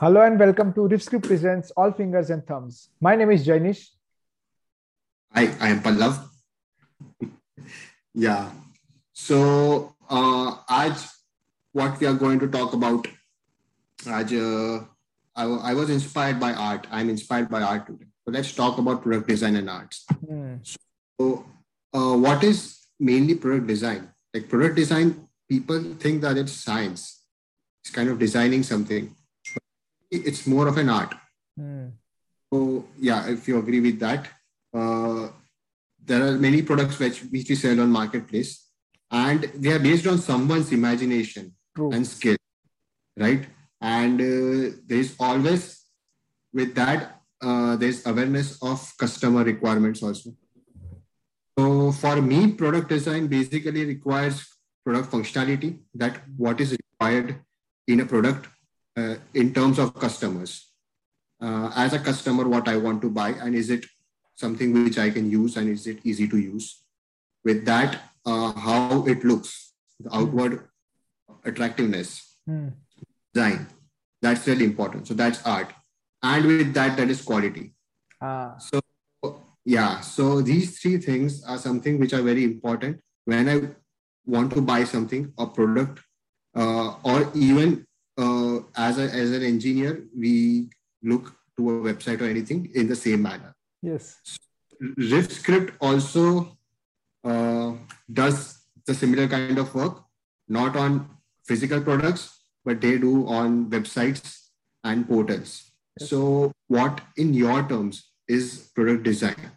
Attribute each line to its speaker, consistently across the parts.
Speaker 1: Hello and welcome to RiffScript Presents All Fingers and Thumbs. My name is Jainish.
Speaker 2: I, I am Pallav. yeah. So, uh, what we are going to talk about. Aj, uh, I, was inspired by art. I'm inspired by art today. So, let's talk about product design and arts.
Speaker 1: Mm.
Speaker 2: So, uh, what is mainly product design? Like, product design, people think that it's science, it's kind of designing something it's more of an art.
Speaker 1: Hmm.
Speaker 2: So yeah, if you agree with that, uh, there are many products which, which we sell on marketplace, and they are based on someone's imagination
Speaker 1: True.
Speaker 2: and skill, right? And uh, there is always with that uh, there's awareness of customer requirements also. So for me, product design basically requires product functionality that what is required in a product uh, in terms of customers. Uh, as a customer, what I want to buy, and is it something which I can use, and is it easy to use? With that, uh, how it looks, the outward attractiveness,
Speaker 1: Hmm.
Speaker 2: design, that's really important. So that's art, and with that, that is quality.
Speaker 1: Ah,
Speaker 2: So yeah, so these three things are something which are very important when I want to buy something, a product, uh, or even uh, as a, as an engineer, we look to a website or anything in the same manner.
Speaker 1: yes.
Speaker 2: RiffScript also uh, does the similar kind of work, not on physical products, but they do on websites and portals.
Speaker 1: Yes.
Speaker 2: So, what in your terms is product design?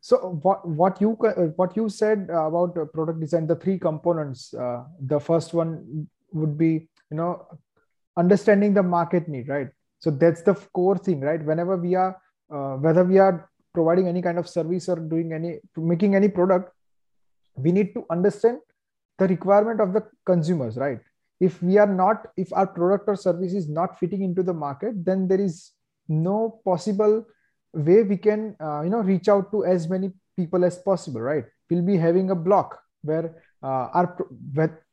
Speaker 1: So what what you what you said about product design, the three components. Uh, the first one would be you know understanding the market need, right? So that's the core thing, right? Whenever we are uh, whether we are providing any kind of service or doing any making any product, we need to understand the requirement of the consumers, right? If we are not, if our product or service is not fitting into the market, then there is no possible way we can uh, you know reach out to as many people as possible right we'll be having a block where uh, our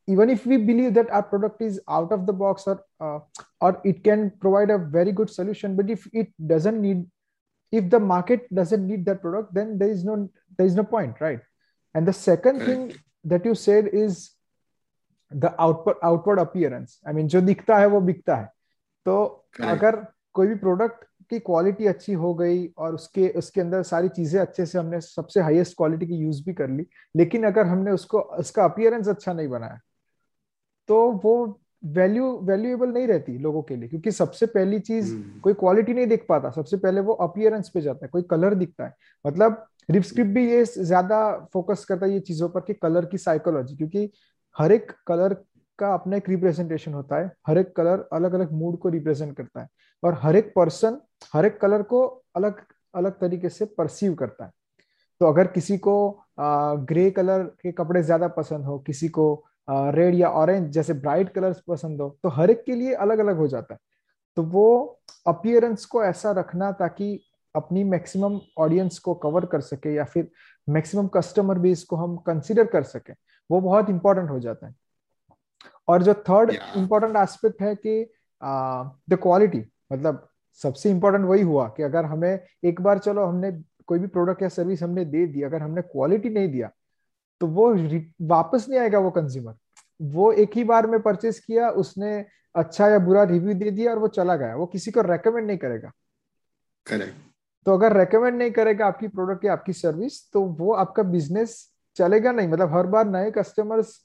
Speaker 1: even if we believe that our product is out of the box or uh, or it can provide a very good solution but if it doesn't need if the market doesn't need that product then there is no there is no point right and the second thing
Speaker 2: Correct.
Speaker 1: that you said is the outward outward appearance i mean जो दिखता है वो बिकता है तो
Speaker 2: Correct.
Speaker 1: अगर कोई भी प्रोडक्ट की क्वालिटी अच्छी हो गई और उसके उसके अंदर सारी चीजें अच्छे से हमने सबसे हाईएस्ट क्वालिटी की यूज भी कर ली लेकिन अगर हमने उसको उसका अपीयरेंस अच्छा नहीं बनाया तो वो वैल्यू वैल्यूएबल नहीं रहती लोगों के लिए क्योंकि सबसे पहली चीज़
Speaker 2: Hmm.
Speaker 1: कोई क्वालिटी नहीं देख पाता सबसे पहले वो अपियरेंस पे जाता है कोई कलर दिखता है मतलब रिप स्क्रिप्ट भी ये ज़्यादा फोकस करता है ये चीज़ों पर कि कलर की साइकोलॉजी क्योंकि हर एक कलर का अपना एक रिप्रेजेंटेशन होता है हर एक कलर अलग अलग मूड को रिप्रेजेंट करता है और हर एक पर्सन हर एक कलर को अलग अलग तरीके से परसीव करता है तो अगर किसी को ग्रे कलर के कपड़े ज़्यादा पसंद हो किसी को रेड या ऑरेंज जैसे ब्राइट कलर्स पसंद हो तो हर एक के लिए अलग अलग हो जाता है तो वो अपियरेंस को ऐसा रखना ताकि अपनी मैक्सिमम ऑडियंस को कवर कर सके या फिर मैक्सिमम कस्टमर बेस को हम कंसिडर कर सके वो बहुत इंपॉर्टेंट हो जाता है और जो थर्ड. इंपॉर्टेंट एस्पेक्ट है कि द क्वालिटी मतलब सबसे इंपॉर्टेंट वही हुआ कि अगर हमें एक बार चलो हमने कोई भी प्रोडक्ट या सर्विस हमने दे दी अगर हमने क्वालिटी नहीं दिया तो वो वापस नहीं आएगा वो कंज्यूमर वो एक ही बार में परचेस किया उसने अच्छा या बुरा रिव्यू दे दिया और वो चला गया। वो किसी को रेकमेंड नहीं करेगा. तो अगर रेकमेंड नहीं करेगा आपकी प्रोडक्ट या आपकी सर्विस तो वो आपका बिज़नेस चलेगा नहीं। मतलब हर बार नए कस्टमर्स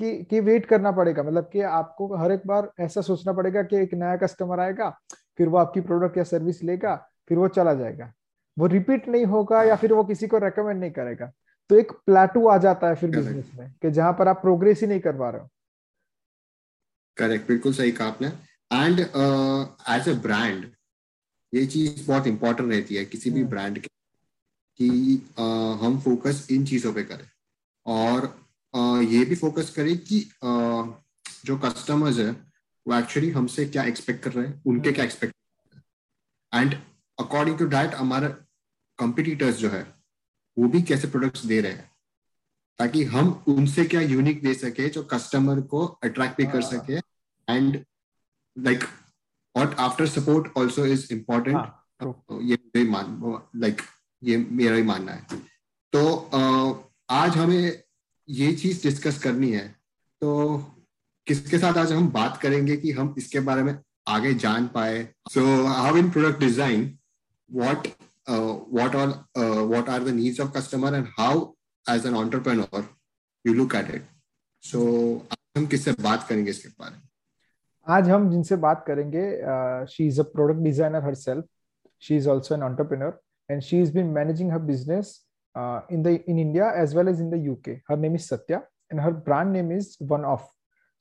Speaker 1: की की वेट करना पड़ेगा। मतलब कि आपको हर एक बार ऐसा सोचना पड़ेगा कि एक नया कस्टमर आएगा फिर वो आपकी प्रोडक्ट या सर्विस लेगा फिर वो चला जाएगा। वो रिपीट नहीं होगा या फिर वो किसी को रेकमेंड नहीं करेगा। तो एक प्लेटू आ जाता है फिर बिज़नेस में कि जहाँ पर आप प्रोग्रेस ही नहीं कर पा रहे हो।
Speaker 2: करेक्ट बिल्कुल सही कहा आपने। एंड एज अ ब्रांड ये चीज़ बहुत इंपॉर्टेंट रहती है किसी भी
Speaker 1: हम्म।
Speaker 2: ब्रांड के कि uh, हम फोकस इन चीज़ों पे करें। और uh, ये भी फोकस करें कि uh, जो कस्टमर्स है वो एक्चुअली हमसे क्या एक्सपेक्ट कर रहे हैं उनके क्या expect and according to that हमारा कंपिटिटर्स जो है वो भी कैसे प्रोडक्ट्स दे रहे हैं? ताकि हम उनसे क्या यूनिक दे सके जो कस्टमर को अट्रैक्ट भी कर
Speaker 1: हाँ।
Speaker 2: सके एंड लाइक और after support also is important ये मान लाइक ये मेरा ही मानना है। तो uh, आज हमें ये चीज़ डिस्कस करनी है। तो किसके साथ आज हम बात करेंगे कि हम इसके बारे में आगे जान पाए? So how in product design what what are what are the needs of customer and how as an entrepreneur you look at it so हम किससे बात करेंगे इसके बारे में
Speaker 1: आज हम जिनसे बात करेंगे she is a product designer herself she is also an entrepreneur and she is been managing her business in the in india as well as in the uk her name is satya and her brand name is one off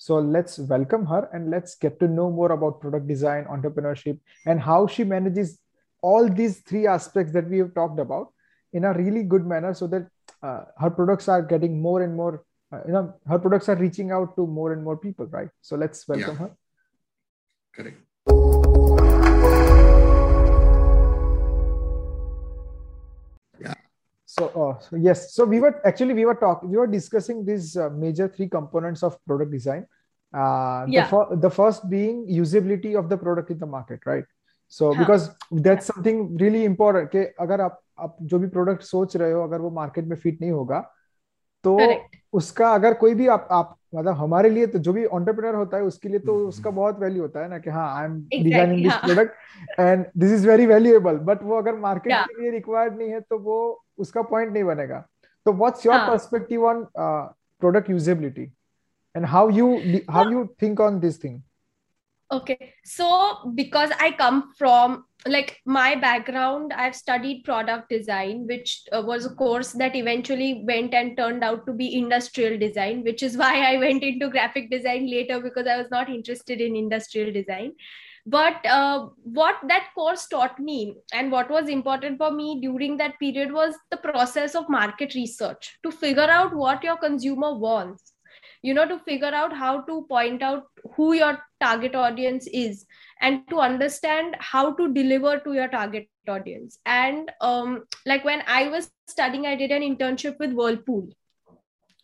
Speaker 1: so let's welcome her and let's get to know more about product design entrepreneurship and how she manages all these three aspects that we have talked about in a really good manner so that uh, her products are getting more and more uh, you know her products are reaching out to more and more people right? So let's welcome yeah. her.
Speaker 2: Correct. Yeah.
Speaker 1: So, uh, so yes so we were actually we were talking we were discussing these uh, major three components of product design. Uh, yeah. the, fir- the first being usability of the product in the market right so हाँ. because that's something really important कि अगर आप आप जो भी product सोच रहे हो अगर वो मार्केट में फिट नहीं होगा तो Correct. उसका अगर कोई भी आप आप मतलब हमारे लिए तो जो भी ऑन्टरप्रिनर होता है उसके लिए तो हम्म, उसका। बहुत वैल्यू होता है ना कि हाँ I am designing this product and this is very valuable but वो अगर मार्केट yeah. के लिए रिक्वायर्ड नहीं है तो वो उसका पॉइंट नहीं बनेगा तो what's your perspective on product usability and how you how you think on this thing
Speaker 3: okay. So because i come from like my background i've studied product design which uh, was a course that eventually went and turned out to be industrial design which is why i went into graphic design later because i was not interested in industrial design. But uh, what that course taught me and what was important for me during that period was the process of market research to figure out what your consumer wants. You know to figure out how to point out who your target audience is and to understand how to deliver to your target audience. And um, like when i was studying i did an internship with whirlpool.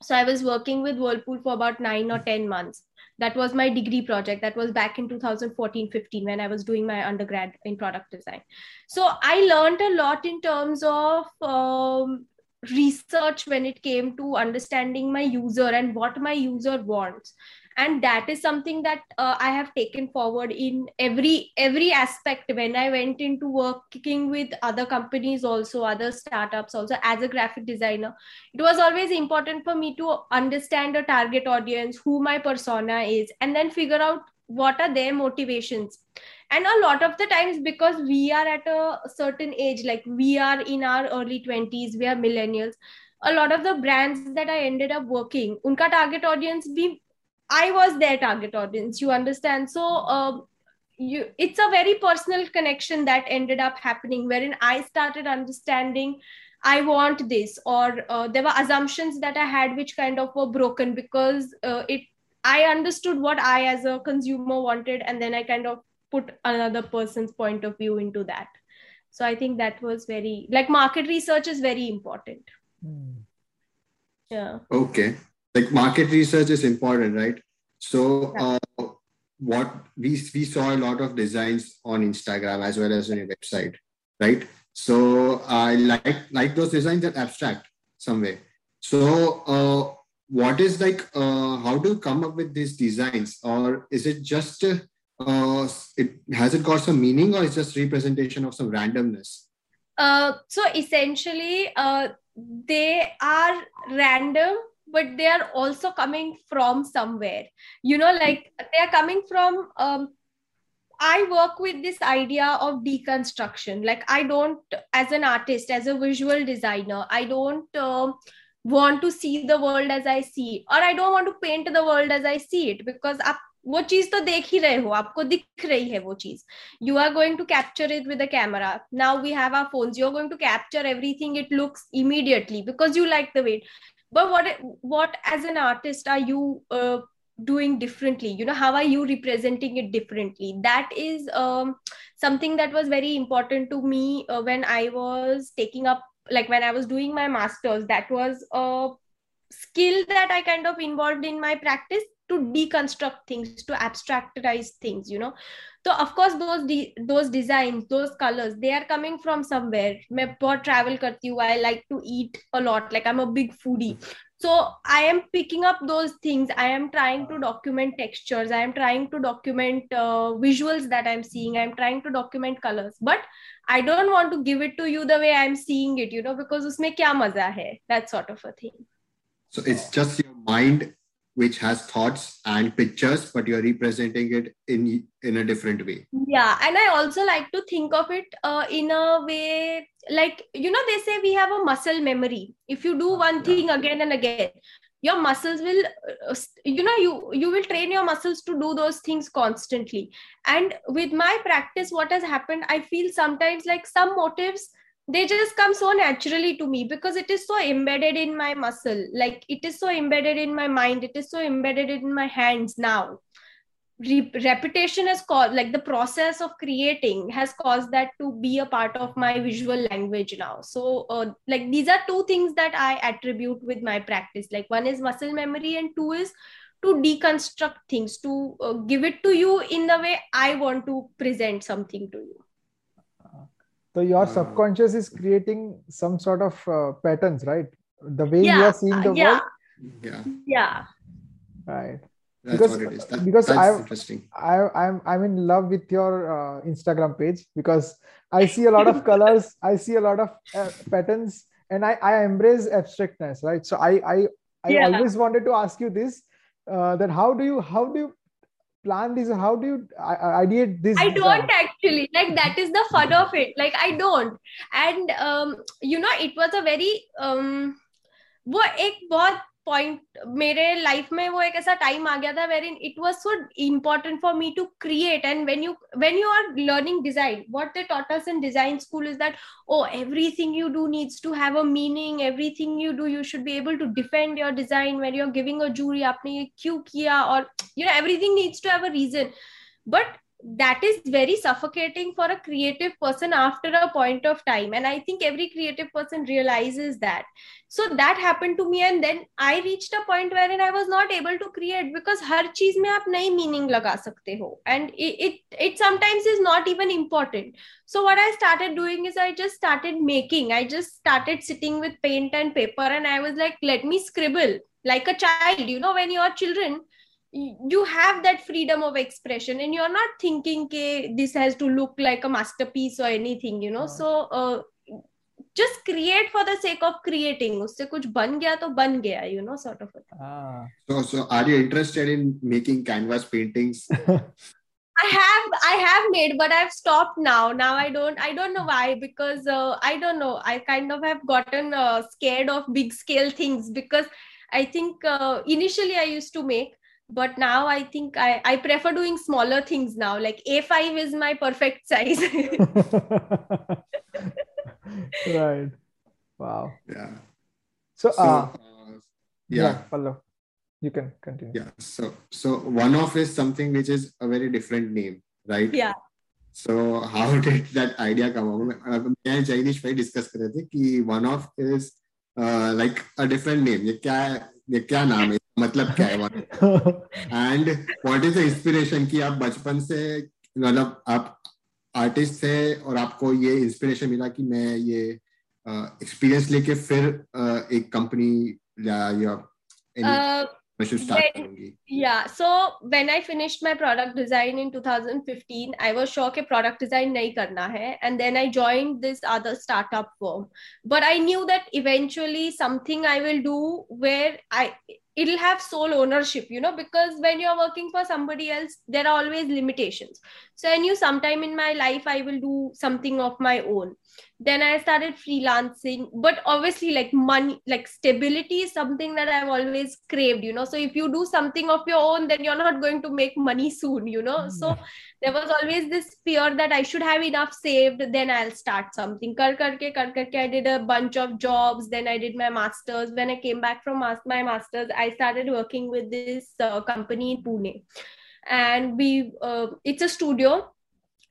Speaker 3: So i was working with whirlpool for about 9 or 10 months. That was my degree project. That was back in 2014 15 when i was doing my undergrad in product design. So i learned a lot in terms of um, research when it came to understanding my user and what my user wants and that is something that uh, i have taken forward in every every aspect. When i went into working with other companies also other startups also as a graphic designer it was always important for me to understand a target audience who my persona is and then figure out what are their motivations. And a lot of the times because we are at a certain age like we are in our early 20s we are millennials a lot of the brands that i ended up working unka target audience be i was their target audience you understand? So um, you it's a very personal connection that ended up happening wherein i started understanding i want this or uh, there were assumptions that i had which kind of were broken because uh, it i understood what i as a consumer wanted and then i kind of put another person's point of view into that. So i think that was very like market research is very important. Mm. yeah.
Speaker 2: Okay like market research is important right? So yeah. uh, what we we saw a lot of designs on instagram as well as on your website right? So i like like those designs that abstract some way. So uh, what is like uh, how you come up with these designs? Or is it just uh, uh, it has it got some meaning or it's just representation of some randomness?
Speaker 3: Uh, so essentially uh, they are random but they are also coming from somewhere you know like they are coming from um, i work with this idea of deconstruction like i don't as an artist as a visual designer i don't uh, want to see the world as i see it or i don't want to paint the world as i see it because up वो चीज तो देख ही रहे हो आपको दिख रही है वो चीज you are going to capture it with camera now we have are phone you are going to capture everything it looks immediately because you like the wait but what what as an artist are you uh, doing differently? You know how are you representing it differently? That is um, something that was very important to me uh, when i was taking up like when i was doing my masters. That was a skill that i kind of involved in my practice to deconstruct things to abstractize things you know so of course those de- those designs those colors they are coming from somewhere मैं बहुत travel करती हूँ I like to eat a lot like I'm a big foodie so i am picking up those things i am trying to document textures i am trying to document uh, visuals that i'm seeing i'm trying to document colors but i don't want to give it to you the way i'm seeing it you know because usme kya maza hai that sort of a thing
Speaker 2: so it's just your mind which has thoughts and pictures but you're representing it in in a different way.
Speaker 3: Yeah and i also like to think of it uh, in a way like you know they say we have a muscle memory. If you do one thing again and again your muscles will uh, you know you you will train your muscles to do those things constantly. And with my practice what has happened i feel sometimes like some motives they just come so naturally to me because it is so embedded in my muscle. Like it is so embedded in my mind. It is so embedded in my hands now. Re- repetition has caused like the process of creating has caused that to be a part of my visual language now. So uh, like these are two things that i attribute with my practice. Like one is muscle memory and two is to deconstruct things to uh, give it to you in the way i want to present something to you
Speaker 1: so your uh, subconscious is creating some sort of uh, patterns right the way
Speaker 3: yeah,
Speaker 1: you are seeing the
Speaker 3: yeah.
Speaker 1: world
Speaker 2: yeah
Speaker 3: yeah
Speaker 2: right
Speaker 1: that's because that, because that's interesting. I, I'm I'm in love with your uh, Instagram page because I see a lot of colors, I see a lot of uh, patterns, and I I embrace abstractness, right? So I I I yeah. always wanted to ask you this: uh, that how do you how do you plan this how do you ideate this
Speaker 3: i don't actually like that is the fun of it like i don't and um you know it was a very um वो एक बहुत point मेरे life में वो एक ऐसा time आ गया था where in it was so important for me to create and when you when you are learning design what they taught us in design school is that oh everything you do needs to have a meaning everything you do you should be able to defend your design where you are giving a jury आपने ये क्यों किया? और you know everything needs to have a reason but that is very suffocating for a creative person after a point of time. And i think every creative person realizes that. So that happened to me and then i reached a point wherein i was not able to create because har cheez mein aap nahi meaning laga sakte ho. And it, it it sometimes is not even important. So what i started doing is i just started making. I just started sitting with paint and paper and i was like let me scribble like a child. You know when you're children you have that freedom of expression and you're not thinking okay, this has to look like a masterpiece or anything you know so uh, just create for the sake of creating usse kuch ban gaya to ban gaya you know sort of
Speaker 2: ah. so so are you interested in making canvas paintings
Speaker 3: I have I have made, but I've stopped now. Now I don't I don't know why because uh, I don't know. I kind of have gotten uh, scared of big scale things because I think uh, initially I used to make, but now i think i i prefer doing smaller things now. Like a5 is my perfect size.
Speaker 1: Right. Wow.
Speaker 2: Yeah.
Speaker 1: So, so uh, uh
Speaker 2: yeah,
Speaker 1: yeah you can continue.
Speaker 2: Yeah so so OneOff is something which is a very different name right?
Speaker 3: Yeah.
Speaker 2: So how did that idea come up i mean chinese discuss discuss one off is one off is like a different name ये मतलब क्या है and what is inspiration कि आप बचपन से मतलब आप आर्टिस्ट थे और आपको ये इंस्पिरेशन मिला कि मैं ये एक्सपीरियंस uh, लेके फिर uh, एक कंपनी या या
Speaker 3: but I knew eventually something do where it'll have sole ownership you know because when you're working for somebody else there are always limitations. So i knew sometime in my life i will do something of my own then i started freelancing. But obviously like money like stability is something that i've always craved you know? So if you do something of your own then you're not going to make money soon you know? So there was always this fear that i should have enough saved then i'll start something. Kar karke kar karke i did a bunch of jobs. Then i did my masters. When i came back from my masters i started working with this uh, company in pune. And we uh, it's a studio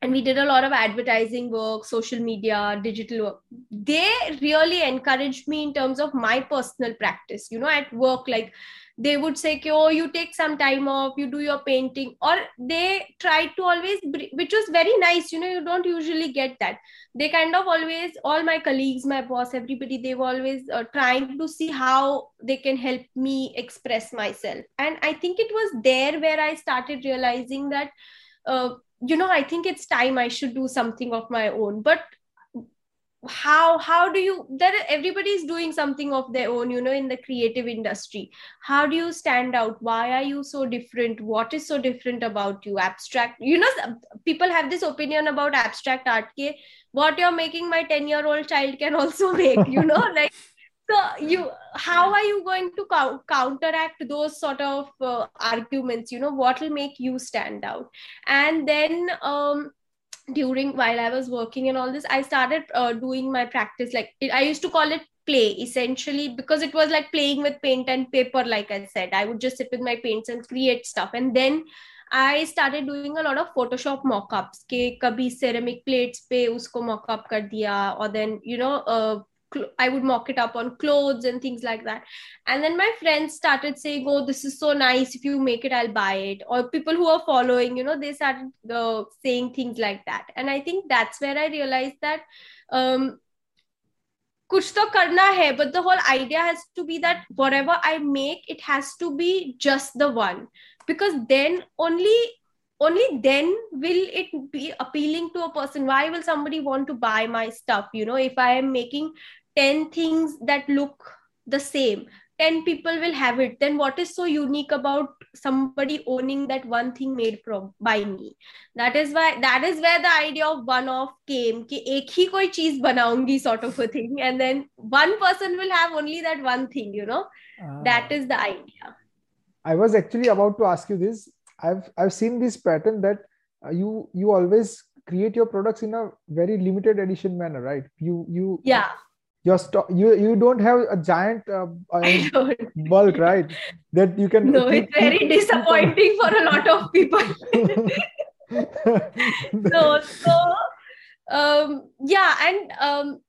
Speaker 3: and we did a lot of advertising work social media digital work. They really encouraged me in terms of my personal practice you know at work like they would say oh you take some time off you do your painting or they tried to always which was very nice you know you don't usually get that. They kind of always all my colleagues my boss everybody they were always uh, trying to see how they can help me express myself. And i think it was there where i started realizing that uh, you know i think it's time i should do something of my own. But how how do you that everybody's doing something of their own you know in the creative industry. How do you stand out? Why are you so different? What is so different about you? Abstract you know people have this opinion about abstract art ke what you're making my 10 year old child can also make you know like so you how are you going to co- counteract those sort of uh, arguments you know what will make you stand out and then um during while i was working and all this i started uh, doing my practice like it, i used to call it play essentially because it was like playing with paint and paper like i said i would just sit with my paints and create stuff and then I started doing a lot of Photoshop mockups. के कभी ceramic plates पे उसको mockup कर दिया or then you know uh, I would mock it up on clothes and things like that. And then my friends started saying, "Oh, this is so nice. If you make it, I'll buy it." Or people who are following, you know, they started uh, saying things like that. And I think that's where I realized that um, kuch to karna hai, but the whole idea has to be that whatever I make, it has to be just the one, because then only only then will it be appealing to a person. Why will somebody want to buy my stuff? You know if i am making 10 things that look the same 10 people will have it. Then what is so unique about somebody owning that one thing made from by me? That is why that is where the idea of OneOff came ki ek hi koi cheez banaungi sort of a thing. And then one person will have only that one thing you know? Uh, that is the idea.
Speaker 1: I was actually about to ask you this i've i've seen this pattern that uh, you you always create your products in a very limited edition manner right? You you
Speaker 3: yeah.
Speaker 1: your stock you you don't have a giant uh, uh, bulk right? That you can
Speaker 3: no keep, it's very keep, disappointing keep for a lot of people. So so um yeah and um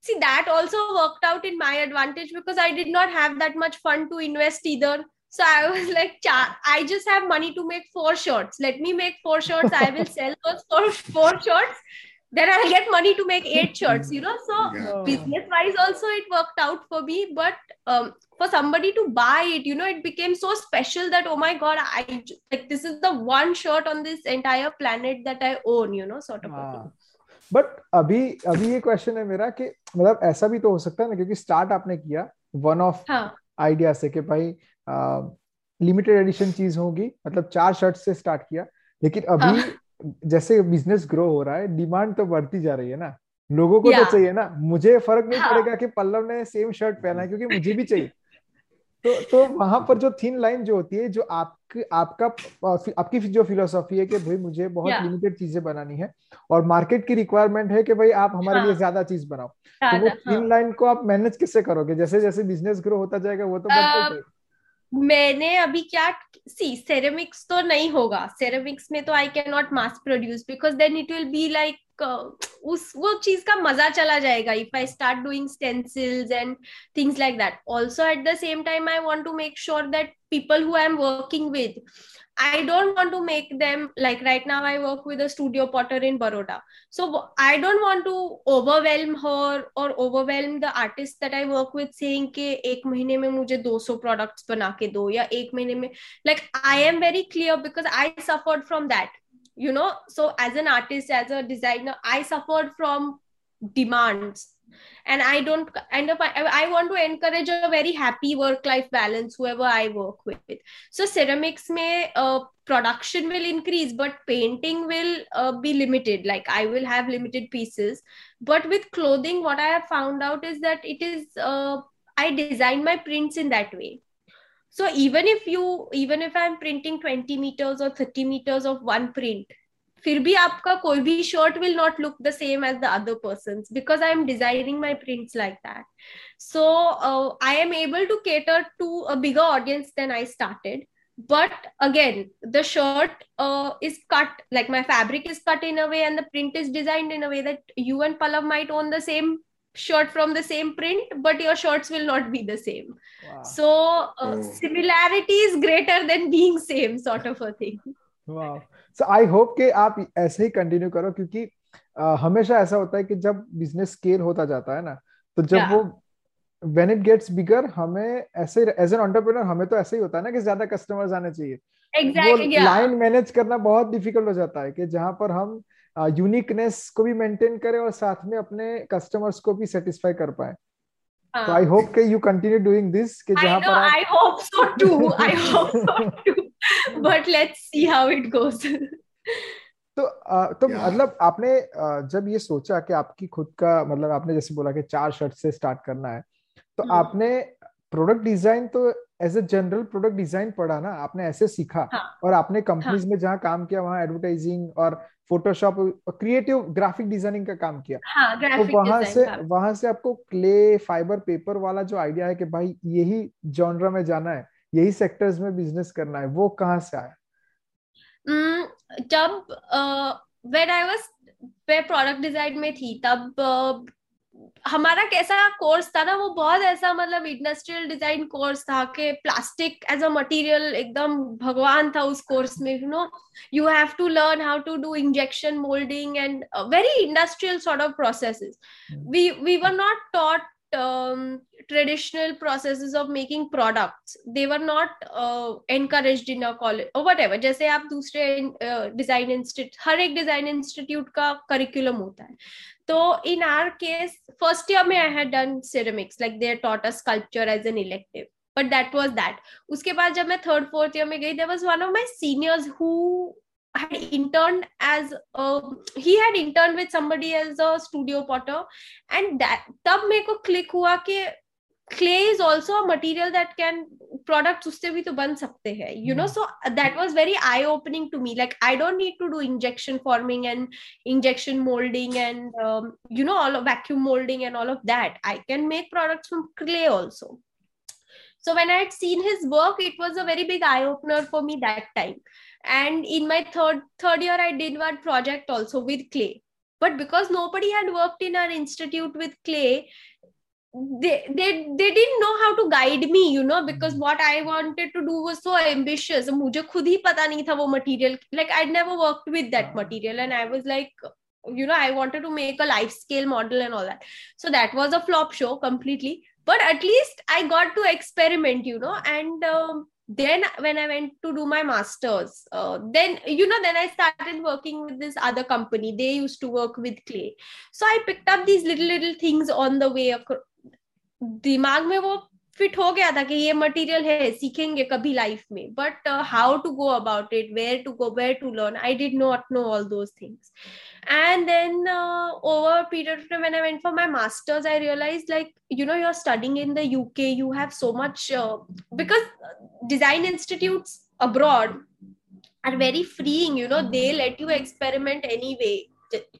Speaker 3: see that also worked out in my advantage because i did not have that much fun to invest either so i was like i just have money to make four shirts let me make four shirts i will sell those four, four shirts then I'll get money to make eight shirts, you know. So yeah. business wise, also it worked out for me. But um, for somebody to buy it, you know, it became so special that oh my god, I like this is the one shirt on this entire planet that I own, you know, sort of.
Speaker 1: हाँ. But अभी अभी ये question है मेरा कि मतलब ऐसा भी तो हो सकता है ना क्योंकि स्टार्ट आपने किया वन ऑफ आइडिया से कि भाई लिमिटेड एडिशन चीज़ होगी। मतलब चार शर्ट से स्टार्ट किया। लेकिन अभी हाँ. जैसे बिज़नेस ग्रो हो रहा है डिमांड तो बढ़ती जा रही है ना। लोगों को तो चाहिए ना। मुझे फ़र्क नहीं हाँ. पड़ेगा कि पल्लव ने सेम शर्ट पहना है क्योंकि मुझे भी चाहिए। तो तो वहाँ पर जो थीन लाइन जो होती है जो आपकी आपका आपकी जो फिलोसॉफी है कि भाई मुझे बहुत लिमिटेड चीज़ें बनानी है और मार्केट की रिक्वायरमेंट है कि भाई आप हमारे हाँ, लिए ज़्यादा चीज़ बनाओ। तो वो थीन हाँ. लाइन को आप मैनेज किससे करोगे? जैसे जैसे बिज़नेस ग्रो होता जाएगा वो तो
Speaker 3: मैंने अभी क्या सी सेरेमिक्स तो नहीं होगा। सेरेमिक्स में तो I can not mass produce because then it will be like उस, वो चीज़ का मज़ा चला जाएगा। If I start doing stencils and things like that also at the same time I want to make sure that people who I am working with I don't want to make them like right now. I work with a studio potter in Baroda. So I don't want to overwhelm her or overwhelm the artist that I work with saying कि एक महीने में मुझे 200 products बना के दो या एक महीने में like I am very clear because I suffered from that. You know, so as an artist, as a designer, I suffered from demands and i don't end up I, I want to encourage a very happy work life balance whoever i work with. So ceramics may uh, production will increase but painting will uh, be limited. Like i will have limited pieces. But with clothing what i have found out is that it is uh, i design my prints in that way. So even if you even if i'm printing 20 meters or 30 meters of one print फिर भी आपका कोई भी shirt will not look the same as the other person because I am designing my prints like that so I am able to cater to a bigger audience then I started but again the shirt uh, is cut like my fabric is cut in a way and the print is designed in a way that you and Pallav might own the same shirt from the same print but your shirts will not be the same. Wow. so uh, oh. similarity is greater than being same sort of a thing.
Speaker 1: Wow. So i hope कि आप ऐसे ही continue करो क्योंकि uh, हमेशा ऐसा होता है कि जब बिज़नेस स्केल होता जाता है ना तो जब yeah. वो व्हेन इट गेट्स बिगर हमें ऐसे एज एन एंटरप्रेन्योर हमें तो ऐसे ही होता है ना कि ज़्यादा कस्टमर्स आने चाहिए
Speaker 3: exactly, वो
Speaker 1: लाइन yeah. मैनेज करना बहुत डिफ़िकल्ट हो जाता है कि जहाँ पर हम यूनिकनेस uh, को भी मेंटेन करें और साथ में अपने कस्टमर्स को भी सेटिस्फाई कर पाए तो आई होप के यू कंटिन्यू डूइंग दिस कि जहाँ पर
Speaker 3: I hope so too I hope so too but let's see how it goes
Speaker 1: तो तो yeah. मतलब आपने जब ये सोचा कि आपकी खुद का मतलब आपने जैसे बोला कि चार शर्ट से स्टार्ट करना है तो hmm. आपने प्रोडक्ट डिज़ाइन तो as a general product design पढ़ा ना आपने ऐसे सीखा हाँ. और आपने कंपनीज़ हाँ. में जहाँ काम किया वहाँ एडवर्टाइजिंग और फोटोशॉप और क्रिएटिव ग्राफिक डिज़ाइनिंग का काम किया
Speaker 3: हाँ,
Speaker 1: तो वहाँ से वहाँ से आपको क्ले फाइबर पेपर वाला जो आइडिया है कि भाई यही जॉनरा में जाना है यही सेक्टर्स में बिज़नेस करना है वो कहाँ से आया?
Speaker 3: Hmm, जब when I was product design में थी तब uh, हमारा कैसा कोर्स था ना वो बहुत ऐसा मतलब इंडस्ट्रियल डिज़ाइन कोर्स था कि प्लास्टिक एज अ मटेरियल एकदम भगवान था उस कोर्स में you know you have to learn how to do injection moulding and very industrial sort of processes we we were not taught um, traditional processes of making products they were not uh, encouraged in a college or whatever. जैसे आप दूसरे uh, design institute हर एक design institute का curriculum होता है। तो in our case first year में I had done ceramics like there taught a sculpture as an elective but that was that उसके बाद जब मैं थर्ड फोर्थ ईयर में गई there was one of my seniors who had interned as a, he had interned with somebody as a studio potter, and that तब मेरे को click हुआ कि clay is also a material that can products उससे भी तो बन सकते हैं you know so that was very eye opening to me like I don't need to do injection forming and injection molding and um, you know all of vacuum molding and all of that I can make products from clay also so when I had seen his work it was a very big eye opener for me that time. And in my third third year I did one project also with clay. But because nobody had worked in our institute with clay they they they didn't know how to guide me you know because what i wanted to do was so ambitious. mujhe khud hi pata nahi tha wo material like i'd never worked with that material. And i was like you know i wanted to make a life scale model and all that. So that was a flop show completely but at least i got to experiment you know and um, then when i went to do my masters uh, then you know then i started working with this other company they used to work with clay so i picked up these little little things on the way दिमाग में वो fit हो गया था कि ये material है, सीखेंगे कभी लाइफ में। But how to go about it where to go where to learn I did not know all those things and then over period of time I went for my masters I realise like you know you are studying in the UK you have so much because design institute abroad are very freeing you know they let you experiment any way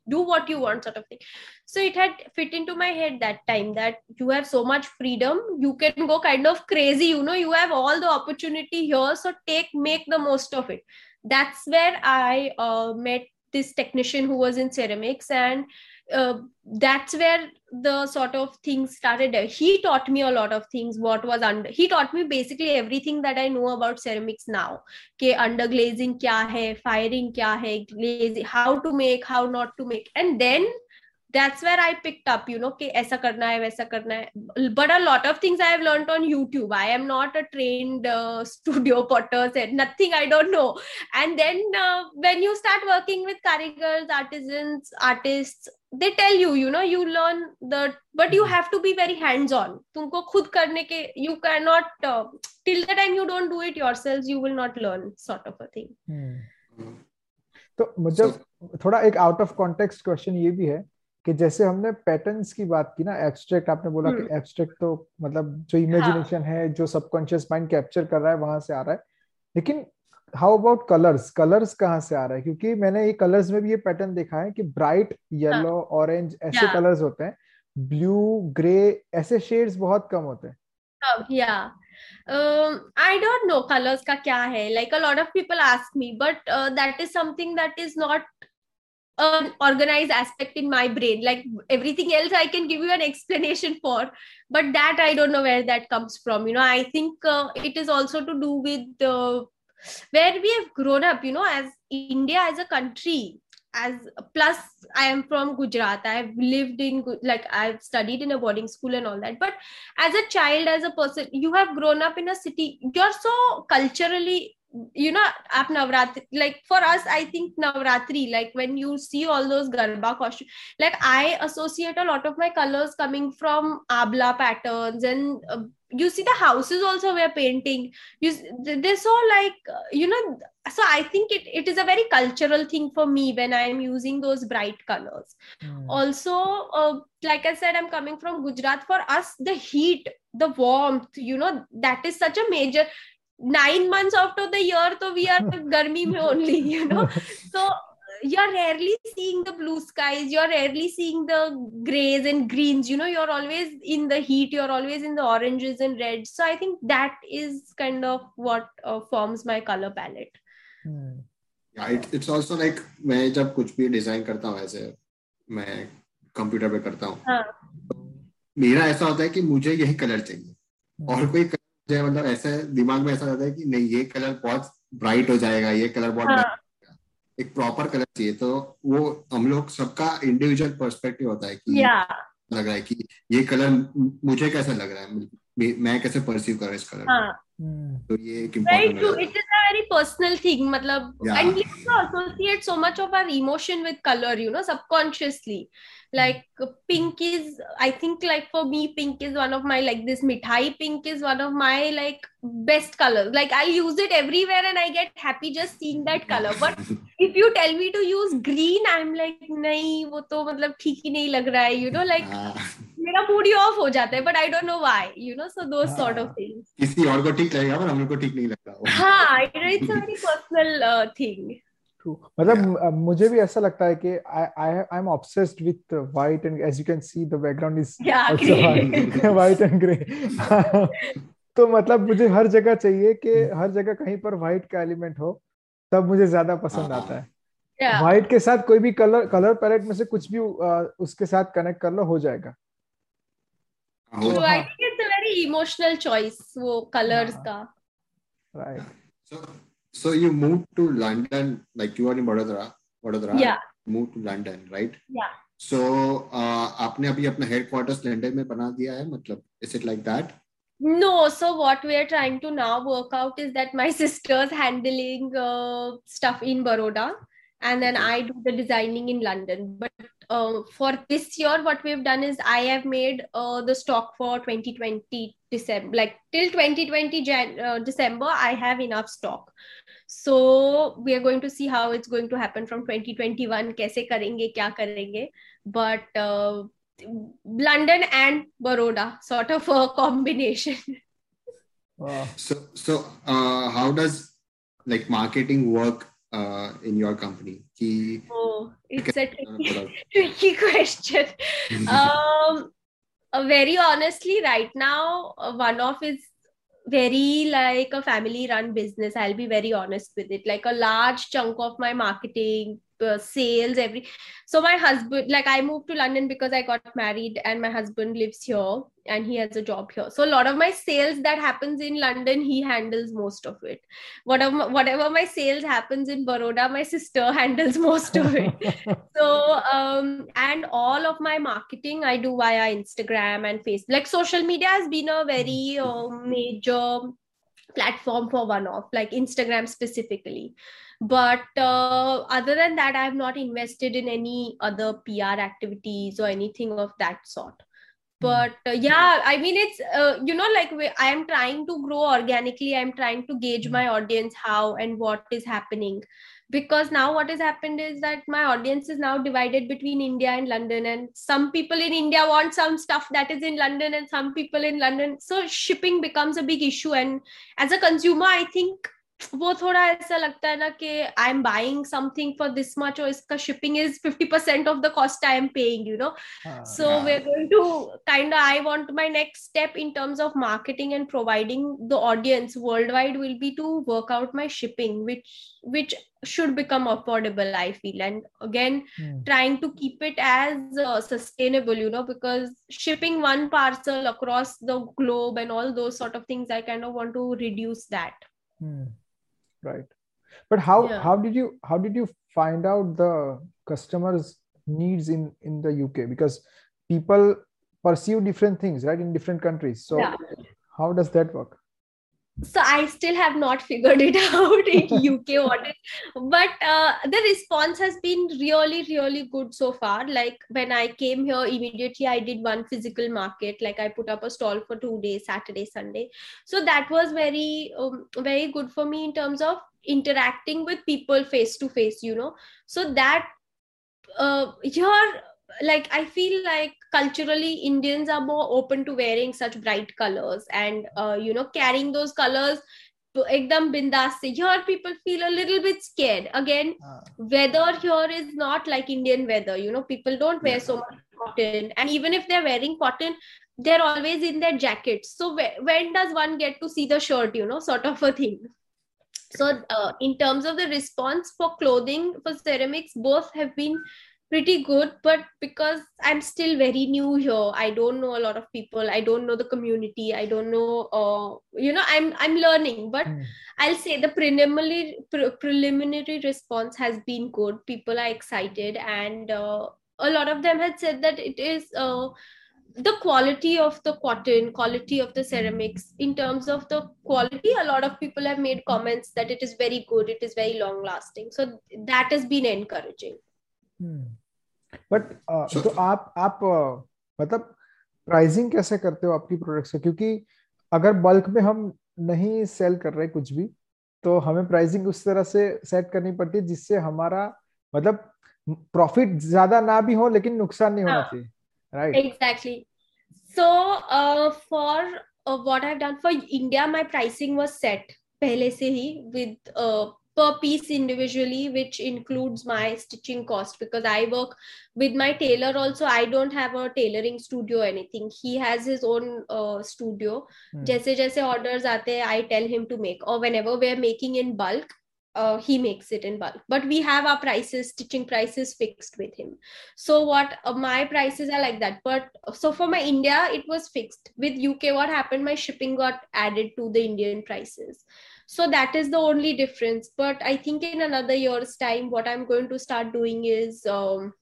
Speaker 3: do what you want sort of thing. So it had fit into my head that time that you have so much freedom you can go kind of crazy you know you have all the opportunity here so take make the most of it. That's where i uh, met this technician who was in ceramics and uh, that's where the sort of things started. He taught me a lot of things what was under he taught me basically everything that i know about ceramics now. Ke under glazing kya hai firing kya hai glazing how to make how not to make. And then that's where I picked up, you know, कि ऐसा करना है वैसा करना है. But a lot of things I have learned on YouTube. I am not a trained uh, studio potter, said nothing I don't know. And then uh, when you start working with karigars, artisans, artists, they tell you, you know, you learn the, but you have to be very hands-on. तुमको खुद करने के, you cannot, uh, till the time you don't do it yourselves, you will not learn sort of a thing.
Speaker 1: Hmm. तो मुझे थोड़ा एक out of context question ये भी है कि जैसे हमने पैटर्न्स की बात की ना एब्स्ट्रैक्ट आपने बोला कि एब्स्ट्रैक्ट हम्म। तो मतलब जो इमेजिनेशन हाँ. है जो सबकॉन्शियस माइंड कैप्चर कर रहा है वहाँ से आ रहा है। लेकिन हाउ अबाउट कलर्स कलर्स कहाँ से आ रहा है? क्योंकि मैंने ये कलर्स में भी ये पैटर्न देखा है कि ब्राइट येलो ऑरेंज ऐसे कलर्स होते हैं। ब्लू ग्रे ऐसे शेड्स बहुत कम होते हैं।
Speaker 3: या don't know colors ka kya hai like a lot of people ask me but uh, that is something that is not an organized aspect in my brain. Like everything else i can give you an explanation for but that i don't know where that comes from. You know i think uh, it is also to do with uh, where we have grown up you know as india as a country as plus i am from gujarat. I've lived in like i've studied in a boarding school and all that. But as a child as a person you have grown up in a city. You're so culturally you know at navratri like for us i think navratri like when you see all those garba costumes like i associate a lot of my colors coming from abla patterns and uh, you see the houses also we're painting. You they're so like uh, you know so i think it, it is a very cultural thing for me when i'm using those bright colors. Mm. also uh, like i said i'm coming from gujarat. For us the heat the warmth you know that is such a major nine months out of the year so we are garmi mein only you know so you're rarely seeing the blue skies you're rarely seeing the grays and greens you know you're always in the heat you're always in the oranges and reds so i think that is kind of what uh, forms my color palette
Speaker 2: hmm. yeah it, it's also like मैं जब कुछ भी design करता हूँ ऐसे मैं computer पे करता हूँ हाँ. मेरा ऐसा होता है कि मुझे यही कलर चाहिए hmm. और कोई कलर मतलब ऐसा दिमाग में ऐसा रहता है कि नहीं ये कलर बहुत ब्राइट हो जाएगा ये कलर बहुत हाँ. एक प्रॉपर कलर चाहिए तो वो हम लोग सबका इंडिविजुअल पर्सपेक्टिव होता है कि yeah. लग रहा है कि ये कलर मुझे कैसा लग रहा है मैं कैसे परसीव कर रहा हूँ इस कलर हाँ. हम्म। तो ये एक
Speaker 3: वेरी पर्सनल थिंग मतलब is one of my like this मिठाई pink is one of my like best colour like I use it everywhere and I get happy just seeing that colour but if you tell me to use green I am like नहीं वो तो मतलब ठीक ही नहीं लग रहा है you know like मेरा मूड ही ऑफ़ हो जाता है but I don't know why you know so those sort of things
Speaker 2: किसी और को ठीक लगेगा पर हम लोग को ठीक नहीं लगता
Speaker 3: हाँ it's a very personal
Speaker 1: thing मतलब yeah. मुझे भी ऐसा लगता है कि I I I am obsessed with white and as you can see the background is also white and grey तो मतलब मुझे हर जगह चाहिए कि हर जगह कहीं पर व्हाइट का एलिमेंट हो तब मुझे ज़्यादा पसंद आता है। व्हाइट के साथ कोई भी कलर कलर पैलेट में से कुछ भी उसके साथ कनेक्ट कर लो हो जाएगा।
Speaker 3: so I think it's a very emotional choice वो colors का
Speaker 1: right
Speaker 2: so So you moved to London, like you are in Vadodara, Vadodara.
Speaker 3: Yeah.
Speaker 2: Moved to London, right?
Speaker 3: Yeah.
Speaker 2: So uh, आपने अभी अपना headquarters London में बना दिया है मतलब is it like that?
Speaker 3: No, so what we are trying to now work out is that my sister's handling uh, stuff in Baroda and then I do the designing in London. But uh, for this year what we've done is i have made uh, the stock for 2020 december like till 2020 Jan- uh, december i have enough stock. So we are going to see how it's going to happen from 2021 kaise karenge kya karenge. But uh, london and baroda sort of a combination.
Speaker 2: Wow. so so uh, how does like marketing work uh, in your company? Ki,
Speaker 3: oh, it's a tricky, tricky question. um, uh, very honestly, right now, uh, OneOff is very like a family run business i'll be very honest with it like a large chunk of my marketing uh, sales every so my husband like i moved to london because i got married and my husband lives here and he has a job here. So a lot of my sales that happens in london he handles most of it. Whatever whatever my sales happens in baroda my sister handles most of it. So um and all of my marketing i do via instagram and facebook like social media has been a very uh, major platform for OneOff like instagram specifically but uh, other than that i have not invested in any other pr activities or anything of that sort. Hmm. but uh, yeah i mean it's uh, you know like i am trying to grow organically. I'm trying to gauge hmm. my audience how and what is happening. Because now what has happened is that my audience is now divided between india and london and some people in india want some stuff that is in london and some people in london. So shipping becomes a big issue. And as a consumer i think वो थोड़ा ऐसा लगता है ना कि I am buying something for this much और इसका shipping is 50% of the cost I am paying you know so we are going to kind I want my next step in terms of marketing and providing the audience world wide will be to work out my shipping which which should become affordable i feel and again hmm. trying to keep it as uh, sustainable you know because shipping one parcel across the globe and all those sort of things i kind of want to reduce that
Speaker 1: hmm right but how yeah. how did you how did you find out the customers needs in in the uk because people perceive different things right in different countries so yeah. how does that work
Speaker 3: so i still have not figured it out in uk what is but uh, the response has been really really good so far. Like when i came here immediately i did one physical market. Like i put up a stall for two days saturday sunday. So that was very um, very good for me in terms of interacting with people face to face you know. So that uh, here like i feel like culturally indians are more open to wearing such bright colors and uh, you know carrying those colors To ekdam bindas here people feel a little bit scared. Again uh. weather here is not like indian weather you know. People don't wear yeah. so much cotton. And even if they're wearing cotton they're always in their jackets. So when does one get to see the shirt you know sort of a thing. So uh, in terms of the response for clothing for ceramics both have been pretty good but because i'm still very new here i don't know a lot of people i don't know the community i don't know uh, you know i'm i'm learning but mm. i'll say the preliminary pre- preliminary response has been good people are excited and uh, a lot of them had said that it is uh, the quality of the cotton quality of the ceramics in terms of the quality a lot of people have made comments that it is very good it is very long lasting so that has been encouraging
Speaker 1: hmm. But uh, so, तो आप आप uh, मतलब pricing कैसे करते हो आपकी products का? क्योंकि अगर बल्क में हम नहीं सेल कर रहे कुछ भी तो हमें प्राइसिंग उस तरह से सेट करनी पड़ती है जिससे हमारा मतलब प्रॉफिट ज़्यादा ना भी हो लेकिन नुकसान नहीं होना हाँ। चाहिए
Speaker 3: right exactly so for what I have done for India my pricing was set पहले से ही with per piece individually which includes my stitching cost because i work with my tailor also. I don't have a tailoring studio or anything. He has his own uh, studio. Hmm. jaise jaise orders aate i tell him to make. Or whenever we're making in bulk uh, he makes it in bulk. But we have our prices stitching prices fixed with him. So what uh, my prices are like that. But so for my india it was fixed. With uk what happened my shipping got added to the indian prices so that is the only difference but i think in another year's time what i'm going to start doing is um,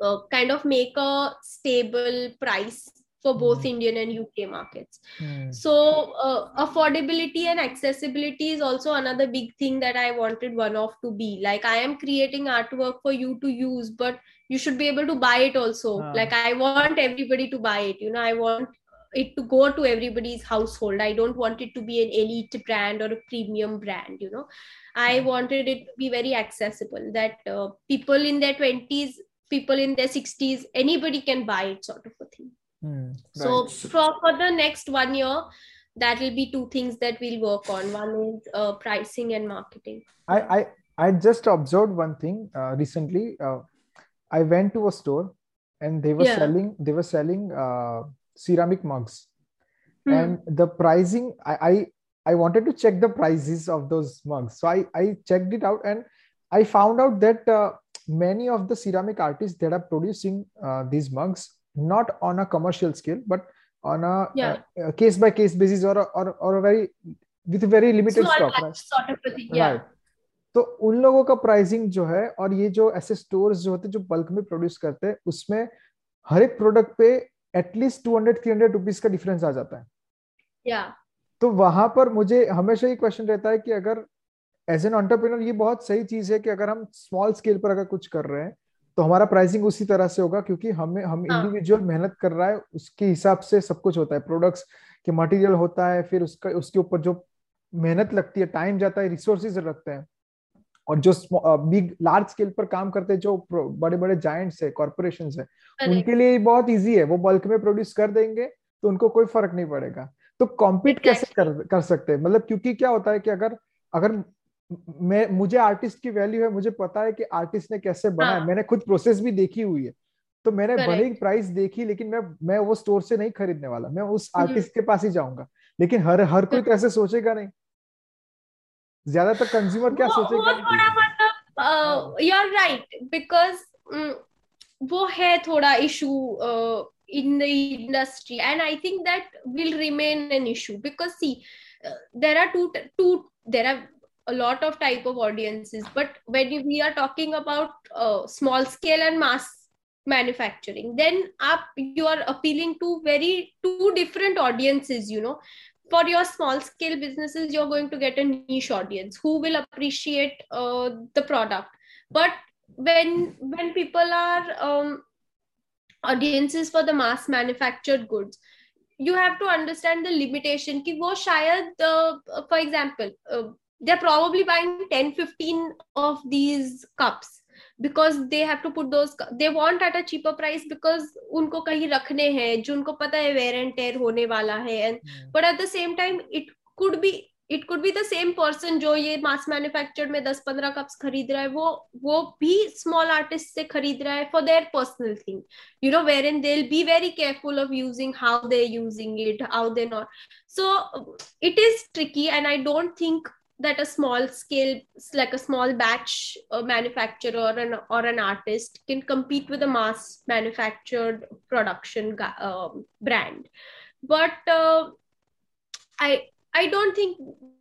Speaker 3: uh, kind of make a stable price for both mm. Indian and UK markets. Mm. So, uh, affordability and accessibility is also another big thing that I wanted OneOff to be. Like, I am creating artwork for you to use, but you should be able to buy it also. Uh. Like, I want everybody to buy it. You know, I want it to go to everybody's household. I don't want it to be an elite brand or a premium brand you know. I wanted it to be very accessible that uh, people in their 20s people in their 60s anybody can buy it sort of a thing. Mm, right. so for, for the next one year that will be two things that we'll work on. One is uh, pricing and marketing.
Speaker 1: I i i just observed one thing uh, recently. Uh, i went to a store and they were yeah. selling they were selling uh, ceramic mugs hmm. and the pricing I, I i wanted to check the prices of those mugs so i i checked it out and i found out that uh, many of the ceramic artists that are producing uh, these mugs not on a commercial scale but on a, yeah. a, a case by case basis or a, or, or a very with a very limited Small stock right?
Speaker 3: sort of thing, yeah. right
Speaker 1: तो उन लोगों का pricing जो है और ये जो ऐसे स्टोर्स जो होते हैं जो बल्क में प्रोड्यूस करते हैं उसमें हर एक प्रोडक्ट पे at least two hundred three hundred rupees का डिफरेंस आ जाता है
Speaker 3: yeah.
Speaker 1: तो वहाँ पर मुझे हमेशा ये क्वेश्चन रहता है कि अगर एज एन ऑन्टरप्रिनर ये बहुत सही चीज़ है कि अगर हम स्मॉल स्केल पर अगर कुछ कर रहे हैं तो हमारा प्राइसिंग उसी तरह से होगा क्योंकि हमें हम इंडिविजुअल हाँ. मेहनत कर रहा है उसके हिसाब से सब कुछ होता है प्रोडक्ट्स के मटेरियल होता है फिर उसका उसके ऊपर जो मेहनत लगती है टाइम जाता है रिसोर्सेज लगते हैं और जो बिग लार्ज स्केल पर काम करते जो बड़े बड़े जाइंट्स है कॉर्पोरेशन है उनके लिए बहुत ईजी है। वो बल्क में प्रोड्यूस कर देंगे तो उनको कोई फ़र्क नहीं पड़ेगा। तो कॉम्पीट कैसे कर कर सकते हैं? मतलब क्योंकि क्या होता है कि अगर अगर मैं मुझे आर्टिस्ट की वैल्यू है मुझे पता है कि आर्टिस्ट ने कैसे बनाया
Speaker 3: हाँ.
Speaker 1: मैंने खुद प्रोसेस भी देखी हुई है। तो मैंने. भले ही प्राइस देखी लेकिन मैं मैं वो स्टोर से नहीं खरीदने वाला। मैं उस
Speaker 3: हम्म।
Speaker 1: आर्टिस्ट के पास ही जाऊँगा। लेकिन हर हर कोई ऐसे सोचेगा नहीं? ज़्यादातर कंज्यूमर क्या सोचेगा
Speaker 3: थोड़ा मतलब यू आर राइट बिकॉज़ वो है थोड़ा issue in the industry and i think that will remain an issue because see uh, there are two two there are a lot of type of audiences but when we are talking about uh, small scale and mass manufacturing then up you are appealing to very two different audiences you know for your small scale businesses you're going to get a niche audience who will appreciate uh, the product. But when when people are um, audiences for the mass manufactured goods you have to understand the limitation. ki wo shayad uh, for example uh, they're probably buying 10 15 of these cups because they have to put those they want at a cheaper price because उनको कहीं रखने हैं जो उनको पता है where and tear होने वाला है and but at the same time it could be it could be the same person जो ये मास मैन्युफैक्चर में दस पंद्रह कप्स खरीद रहा है वो वो भी स्मॉल आर्टिस्ट से खरीद रहा है for their personal thing you know where and they be very careful of using how they using it how they not so it is tricky and I don't think that a small scale like a small batch uh, manufacturer or an or an artist can compete with a mass manufactured production um, brand but uh, i i don't think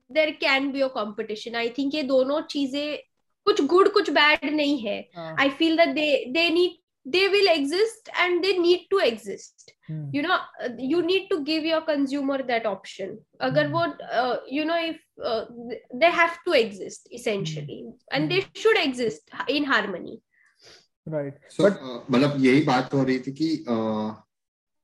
Speaker 3: there can be a competition i think ये दोनों चीजें कुछ good कुछ bad नहीं है
Speaker 1: हाँ,
Speaker 3: i feel that they they need they will exist and they need to exist
Speaker 1: hmm,
Speaker 3: you know uh, you need to give your consumer that option agar
Speaker 1: Hmm.
Speaker 3: wo uh, you know if uh, th- they have to exist essentially and they should exist in harmony
Speaker 1: right
Speaker 2: So,
Speaker 1: But-
Speaker 2: uh, मतलब यही बात हो रही थी कि uh,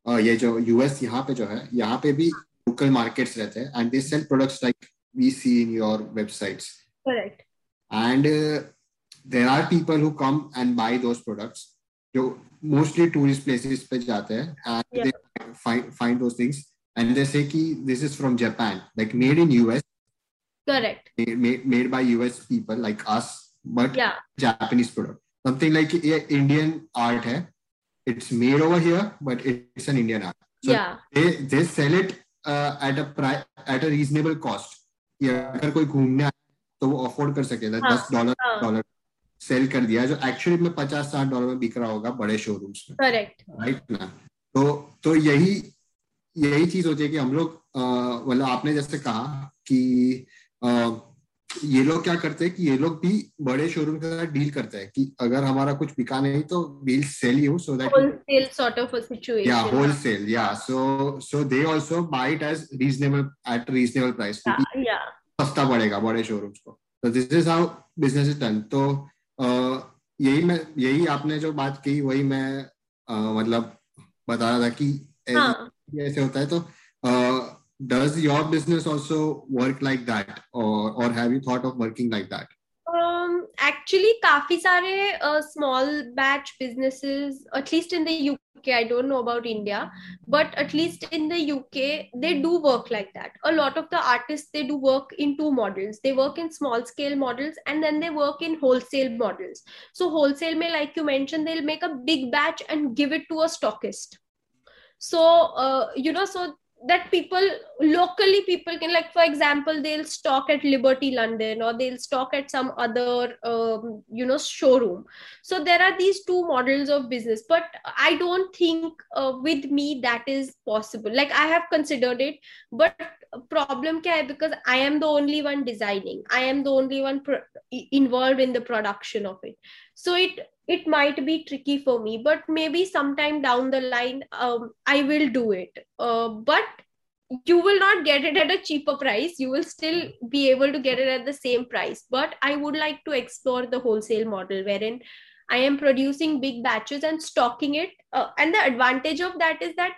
Speaker 2: uh, ये जो US यहाँ पे जो है यहाँ पे भी लोकल मार्केट्स रहते हैं and they sell products like we C in your websites
Speaker 3: correct
Speaker 2: and uh, there are people who come and buy those products जो mostly tourist places पे जाते हैं and
Speaker 3: Yeah.
Speaker 2: they find find those things and they say कि this is from Japan like made in US
Speaker 3: correct
Speaker 2: made, made by US people like us but
Speaker 3: yeah
Speaker 2: Japanese product something like ये Indian art है it's made over here but it's an Indian art so
Speaker 3: yeah
Speaker 2: they they sell it uh, at a price at a reasonable cost ये अगर कोई घूमने आए तो वो afford कर सके
Speaker 3: हाँ,
Speaker 2: दस डॉलर
Speaker 3: हाँ।
Speaker 2: डॉलर सेल कर दिया जो एक्चुअली में पचास साठ डॉलर में बिक रहा होगा बड़े शोरूम्स में।
Speaker 3: Correct.
Speaker 2: राइट ना? तो तो यही यही चीज़ होती है कि हम लोग मतलब आपने जैसे कहा कि अ, ये लोग क्या करते हैं कि ये लोग भी बड़े शोरूम के साथ डील करते हैं कि अगर हमारा कुछ बिका नहीं तो we'll sell you so
Speaker 3: that sort of a situation.
Speaker 2: Yeah wholesale yeah. So so they also buy it as reasonable at reasonable price.
Speaker 3: Yeah,
Speaker 2: सस्ता पड़ेगा बड़े शोरूम्स को। तो this is how business is done तो अ, यही मैं यही आपने जो बात की वही मैं आ, मतलब बता रहा था कि ऐसे-
Speaker 3: हाँ।
Speaker 2: ऐसे होता है तो does your business also work like that और have you thought of working like
Speaker 3: that actually काफी सारे uh, small batch businesses at least in the UK I don't know about India but at least in the UK they do work like that a lot of the artists they do work in two models they work in small scale models and then they work in wholesale models so wholesale may like you mentioned they'll make a big batch and give it to a stockist so uh, you know so that people locally people can like for example they'll stock at liberty london or they'll stock at some other um, you know showroom. So there are these two models of business but i don't think uh, with me that is possible. Like i have considered it but problem hai? Because i am the only one designing. I am the only one pro- involved in the production of it. So it it might be tricky for me but maybe sometime down the line um, i will do it. Uh, but you will not get it at a cheaper price you will still be able to get it at the same price but i would like to explore the wholesale model wherein i am producing big batches and stocking it uh, and the advantage of that is that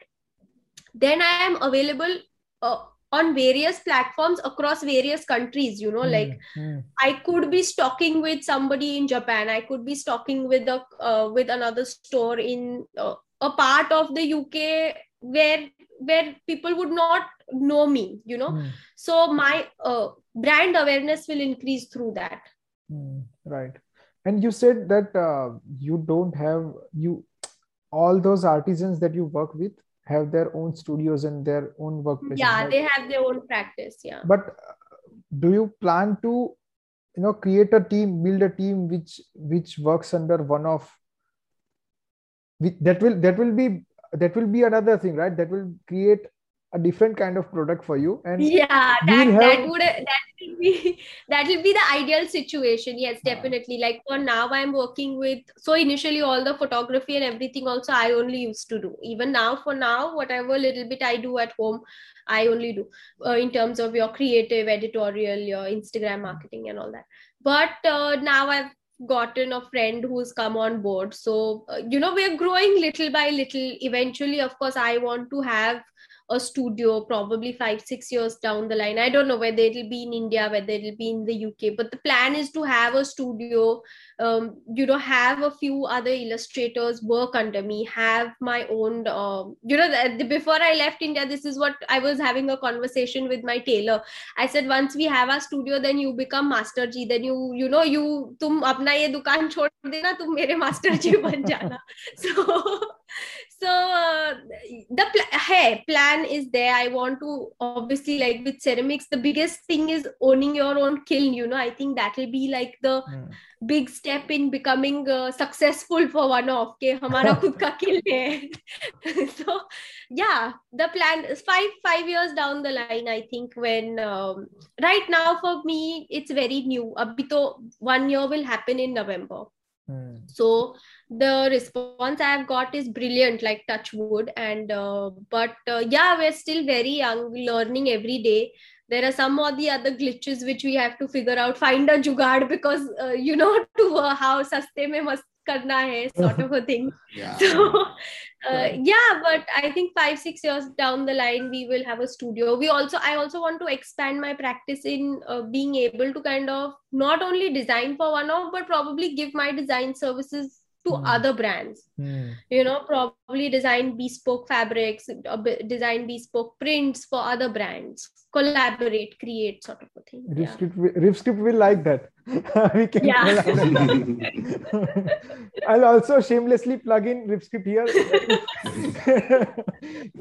Speaker 3: then i am available uh, on various platforms across various countries you know like
Speaker 1: Hmm, hmm.
Speaker 3: I could be stocking with somebody in Japan. I could be stocking with a uh, with another store in uh, a part of the UK where where people would not know me you know
Speaker 1: Hmm.
Speaker 3: so my uh, brand awareness will increase through that
Speaker 1: Hmm, right. And you said that uh, you don't have you all those artisans that you work with have their own studios and their own workplaces,
Speaker 3: yeah
Speaker 1: right?
Speaker 3: they have their own practice yeah
Speaker 1: But uh, do you plan to, you know, create a team, build a team which which works under OneOff that will that will be that will be another thing, right? That will create a different kind of product for you and
Speaker 3: yeah that
Speaker 1: will
Speaker 3: that would that will be that will be the ideal situation. Yes definitely. Like for now i'm working with so initially all the photography and everything also i only used to do. Even now for now whatever little bit i do at home i only do uh, in terms of your creative editorial your instagram marketing and all that. But uh, now i've gotten a friend who's come on board. So uh, you know we're growing little by little. Eventually of course i want to have a studio probably five six years down the line. I don't know whether it'll be in india whether it'll be in the uk but the plan is to have a studio um, you know have a few other illustrators work under me have my own um, you know the, the- before i left india this is what i was having a conversation with my tailor. I said once we have our studio then you become master ji then you you know you tum apna ye dukaan chhod dena tum mere master ji ban jana. So so uh, the pl- hey, plan is there. I want to obviously like with ceramics the biggest thing is owning your own kiln you know. I think that will be like the
Speaker 1: mm.
Speaker 3: big step in becoming uh, successful for OneOff ke hamara khud ka kiln hai. So yeah the plan is 5 5 years down the line i think when um, right now for me it's very new. Abhi to one year will happen in november.
Speaker 1: Mm.
Speaker 3: so the response i have got is brilliant like touch wood. And uh, but uh, yeah we're still very young learning every day. There are some or the other glitches which we have to figure out find a jugaad because uh, you know to uh, how saste mein mast karna hai sort of a thing.
Speaker 2: Yeah.
Speaker 3: so uh, yeah but i think five six years down the line we will have a studio. We also i also want to expand my practice in uh, being able to kind of not only design for OneOff but probably give my design services to
Speaker 1: Hmm.
Speaker 3: other brands
Speaker 1: Hmm.
Speaker 3: you know probably design bespoke fabrics uh, design bespoke prints for other brands collaborate create sort of a thing yeah.
Speaker 1: RiffScript, will- RiffScript will like that. we can
Speaker 3: Yeah.
Speaker 1: collaborate. I'll also shamelessly plug in RiffScript here.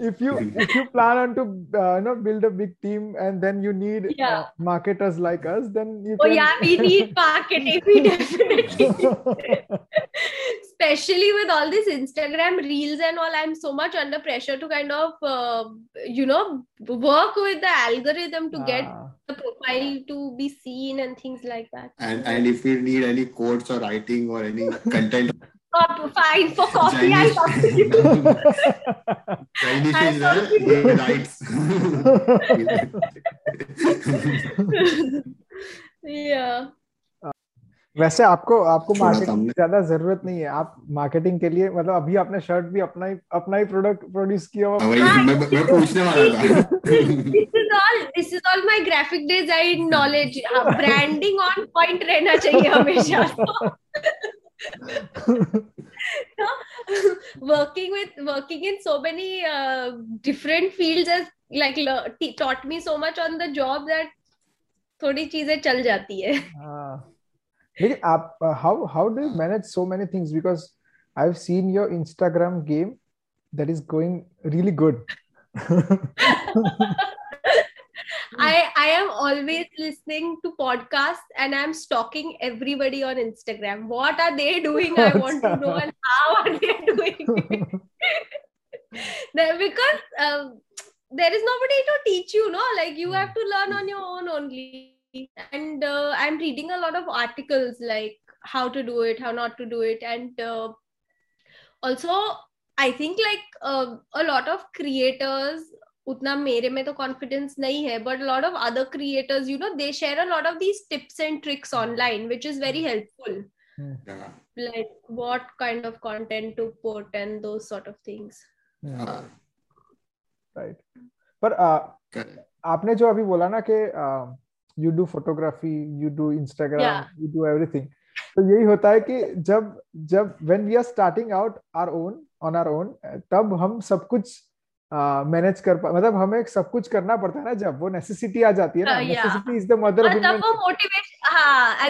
Speaker 1: if you if you plan on to uh, you know build a big team and then you need
Speaker 3: Yeah.
Speaker 1: uh, marketers like us, then you
Speaker 3: oh
Speaker 1: can.
Speaker 3: yeah we need marketing we definitely especially with all these instagram reels and all i'm so much under pressure to kind of uh, you know work with the algorithm to get the profile to be seen and things like that.
Speaker 2: And and if you need any quotes or writing or any content,
Speaker 3: oh, fine for coffee i'll
Speaker 2: Chinese,
Speaker 3: talk to you
Speaker 2: Chinese is
Speaker 3: talk to
Speaker 2: there. He writes.
Speaker 3: yeah
Speaker 1: वैसे आपको आपको marketing की ज़्यादा ज़रूरत नहीं है। आप marketing के लिए मतलब अभी आपने शर्ट भी अपना ही अपना ही प्रोडक्ट प्रोड्यूस किया हुआ।
Speaker 2: मैं
Speaker 3: this is all this is all my graphic design knowledge branding on point रहना चाहिए हमेशा। Working with working in so many different fields like taught me so much on the job that थोड़ी चीज़ें चल जाती है।
Speaker 1: हाँ। Uh, uh, how how do you manage so many things? Because I've seen your Instagram game that is going really good.
Speaker 3: I I am always listening to podcasts and I'm stalking everybody on Instagram. What are they doing? I want to know and how are they doing? because um, there is nobody to teach you, no. Like you have to learn on your own only And uh, I'm reading a lot of articles like how to do it, how not to do it, and uh, also I think like uh, a lot of creators उतना मेरे में तो confidence नहीं है but lot of other creators you know they share a lot of these tips and tricks online which is very helpful
Speaker 2: Yeah.
Speaker 3: like what kind of content to put and those sort of things
Speaker 2: हाँ,
Speaker 1: right पर uh,
Speaker 2: correct.
Speaker 1: आपने जो अभी बोला ना कि you do photography you do
Speaker 3: Instagram
Speaker 1: you do everything तो यही होता है कि जब जब when we are starting out our own on our own तब हम सब कुछ मैनेज uh, कर पा मतलब हमें सब कुछ करना पड़ता है ना जब वो नेसेसिटी आ जाती है ना। Necessity is the mother
Speaker 3: of invention वो मोटिवेशन हाँ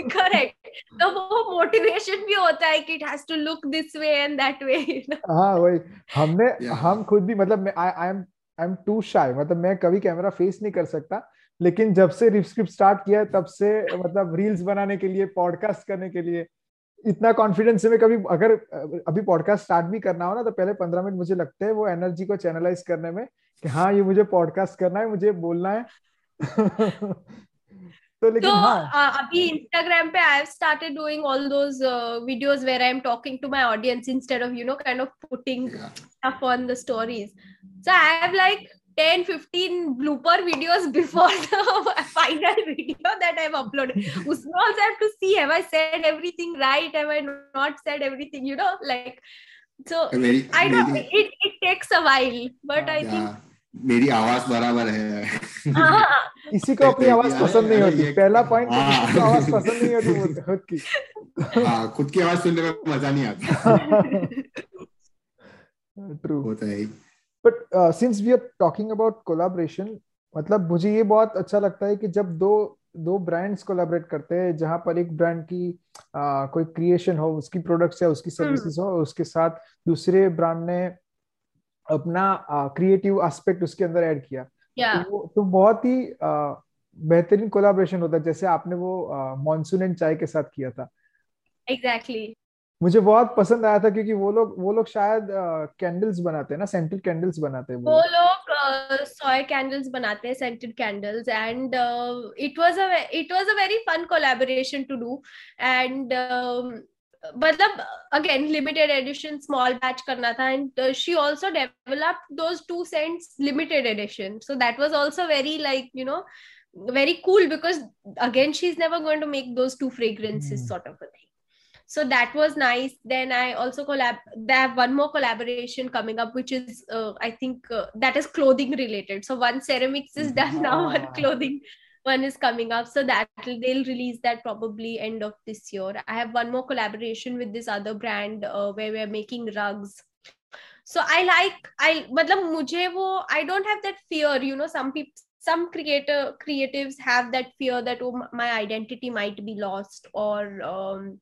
Speaker 3: करेक्ट तो वो मोटिवेशन भी होता है कि it has to look this way and that way
Speaker 1: हाँ वही। हमने yeah. हम खुद भी मतलब I I am I am too shy मतलब मैं कभी कैमरा फेस नहीं कर सकता। लेकिन जब से रिपस्क्रिप्ट स्टार्ट किया तब से मतलब रील्स बनाने के लिए पॉडकास्ट करने के लिए इतना कॉन्फिडेंस है मैं कभी अगर अभी पॉडकास्ट स्टार्ट भी करना हो ना तो पहले पंद्रह मिनट मुझे लगते हैं वो एनर्जी को चैनलाइज करने में कि हाँ ये मुझे पॉडकास्ट करना है मुझे बोलना है।
Speaker 3: तो लेकिन तो, हाँ। अभी इंस्टाग्राम पे I have started doing all those videos where I am talking to my audience instead of you know kind of putting stuff on the stories so I have like 10 15 blooper videos before the final video that I've uploaded. Usme also have to see have I said everything right? Have I not said everything? You know, like so very, I know very, it, it takes a while, but I yeah. think
Speaker 2: मेरी आवाज़ बराबर है
Speaker 1: किसी को अपनी आवाज़ पसंद नहीं होती पहला पॉइंट आवाज़ पसंद नहीं होती खुद की
Speaker 2: हाँ खुद की आवाज़ सुनने में मज़ा नहीं आता
Speaker 1: ट्रू होता है but since we are talking about collaboration मतलब मुझे ये बहुत अच्छा लगता है कि जब दो दो ब्रांड्स कोलाबरेट करते हैं जहाँ पर एक ब्रांड की आ, कोई क्रिएशन हो उसकी प्रोडक्ट्स या उसकी सर्विसेज़ हम्म। हो उसके साथ दूसरे ब्रांड ने अपना क्रिएटिव एस्पेक्ट उसके अंदर ऐड किया
Speaker 3: yeah.
Speaker 1: तो, तो बहुत ही बेहतरीन कोलाब्रेशन होता है जैसे आपने वो मॉनसून एंड चाय के साथ किया था
Speaker 3: एग्जैक्टली exactly.
Speaker 1: मुझे बहुत पसंद आया था क्योंकि वो लोग वो लोग शायद कैंडल्स बनाते हैं ना सेंटेड कैंडल्स बनाते हैं
Speaker 3: वो लोग। सॉय कैंडल्स बनाते हैं scented candles and it was a it was a very fun collaboration to do and मतलब again limited edition small batch करना था and she also developed those two scents limited edition so that was also very like you know very cool because again she's never going to make those two fragrances mm. sort of a thing. So that was nice. Then i also collab they have one more collaboration coming up which is uh, i think uh, that is clothing related. So one ceramics is done now one clothing one is coming up. So that they'll release that probably end of this year. I have one more collaboration with this other brand uh, where we're making rugs. So i like i matlab mujhe wo i don't have that fear you know some people some creator creatives have that fear that oh, my identity might be lost or um,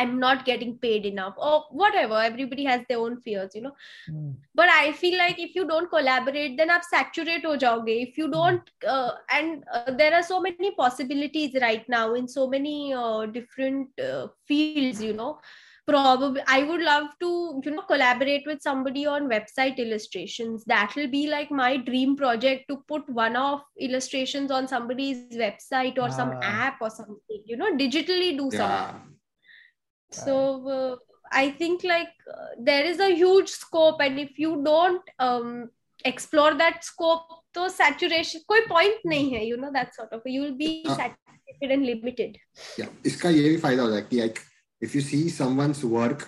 Speaker 3: i'm not getting paid enough or whatever. Everybody has their own fears you know. Mm. but i feel like if you don't collaborate then आप saturate ho jaoge if you don't uh, and uh, there are so many possibilities right now in so many uh, different uh, fields you know. Probably i would love to you know collaborate with somebody on website illustrations. That will be like my dream project to put OneOff illustrations on somebody's website or ah. some app or something you know digitally do yeah. something so uh, i think like uh, there is a huge scope and if you don't um, explore that scope तो saturation कोई point नहीं है you know that sort of you will be saturated and limited
Speaker 2: या इसका ये भी फ़ायदा होता है कि like if you see someone's work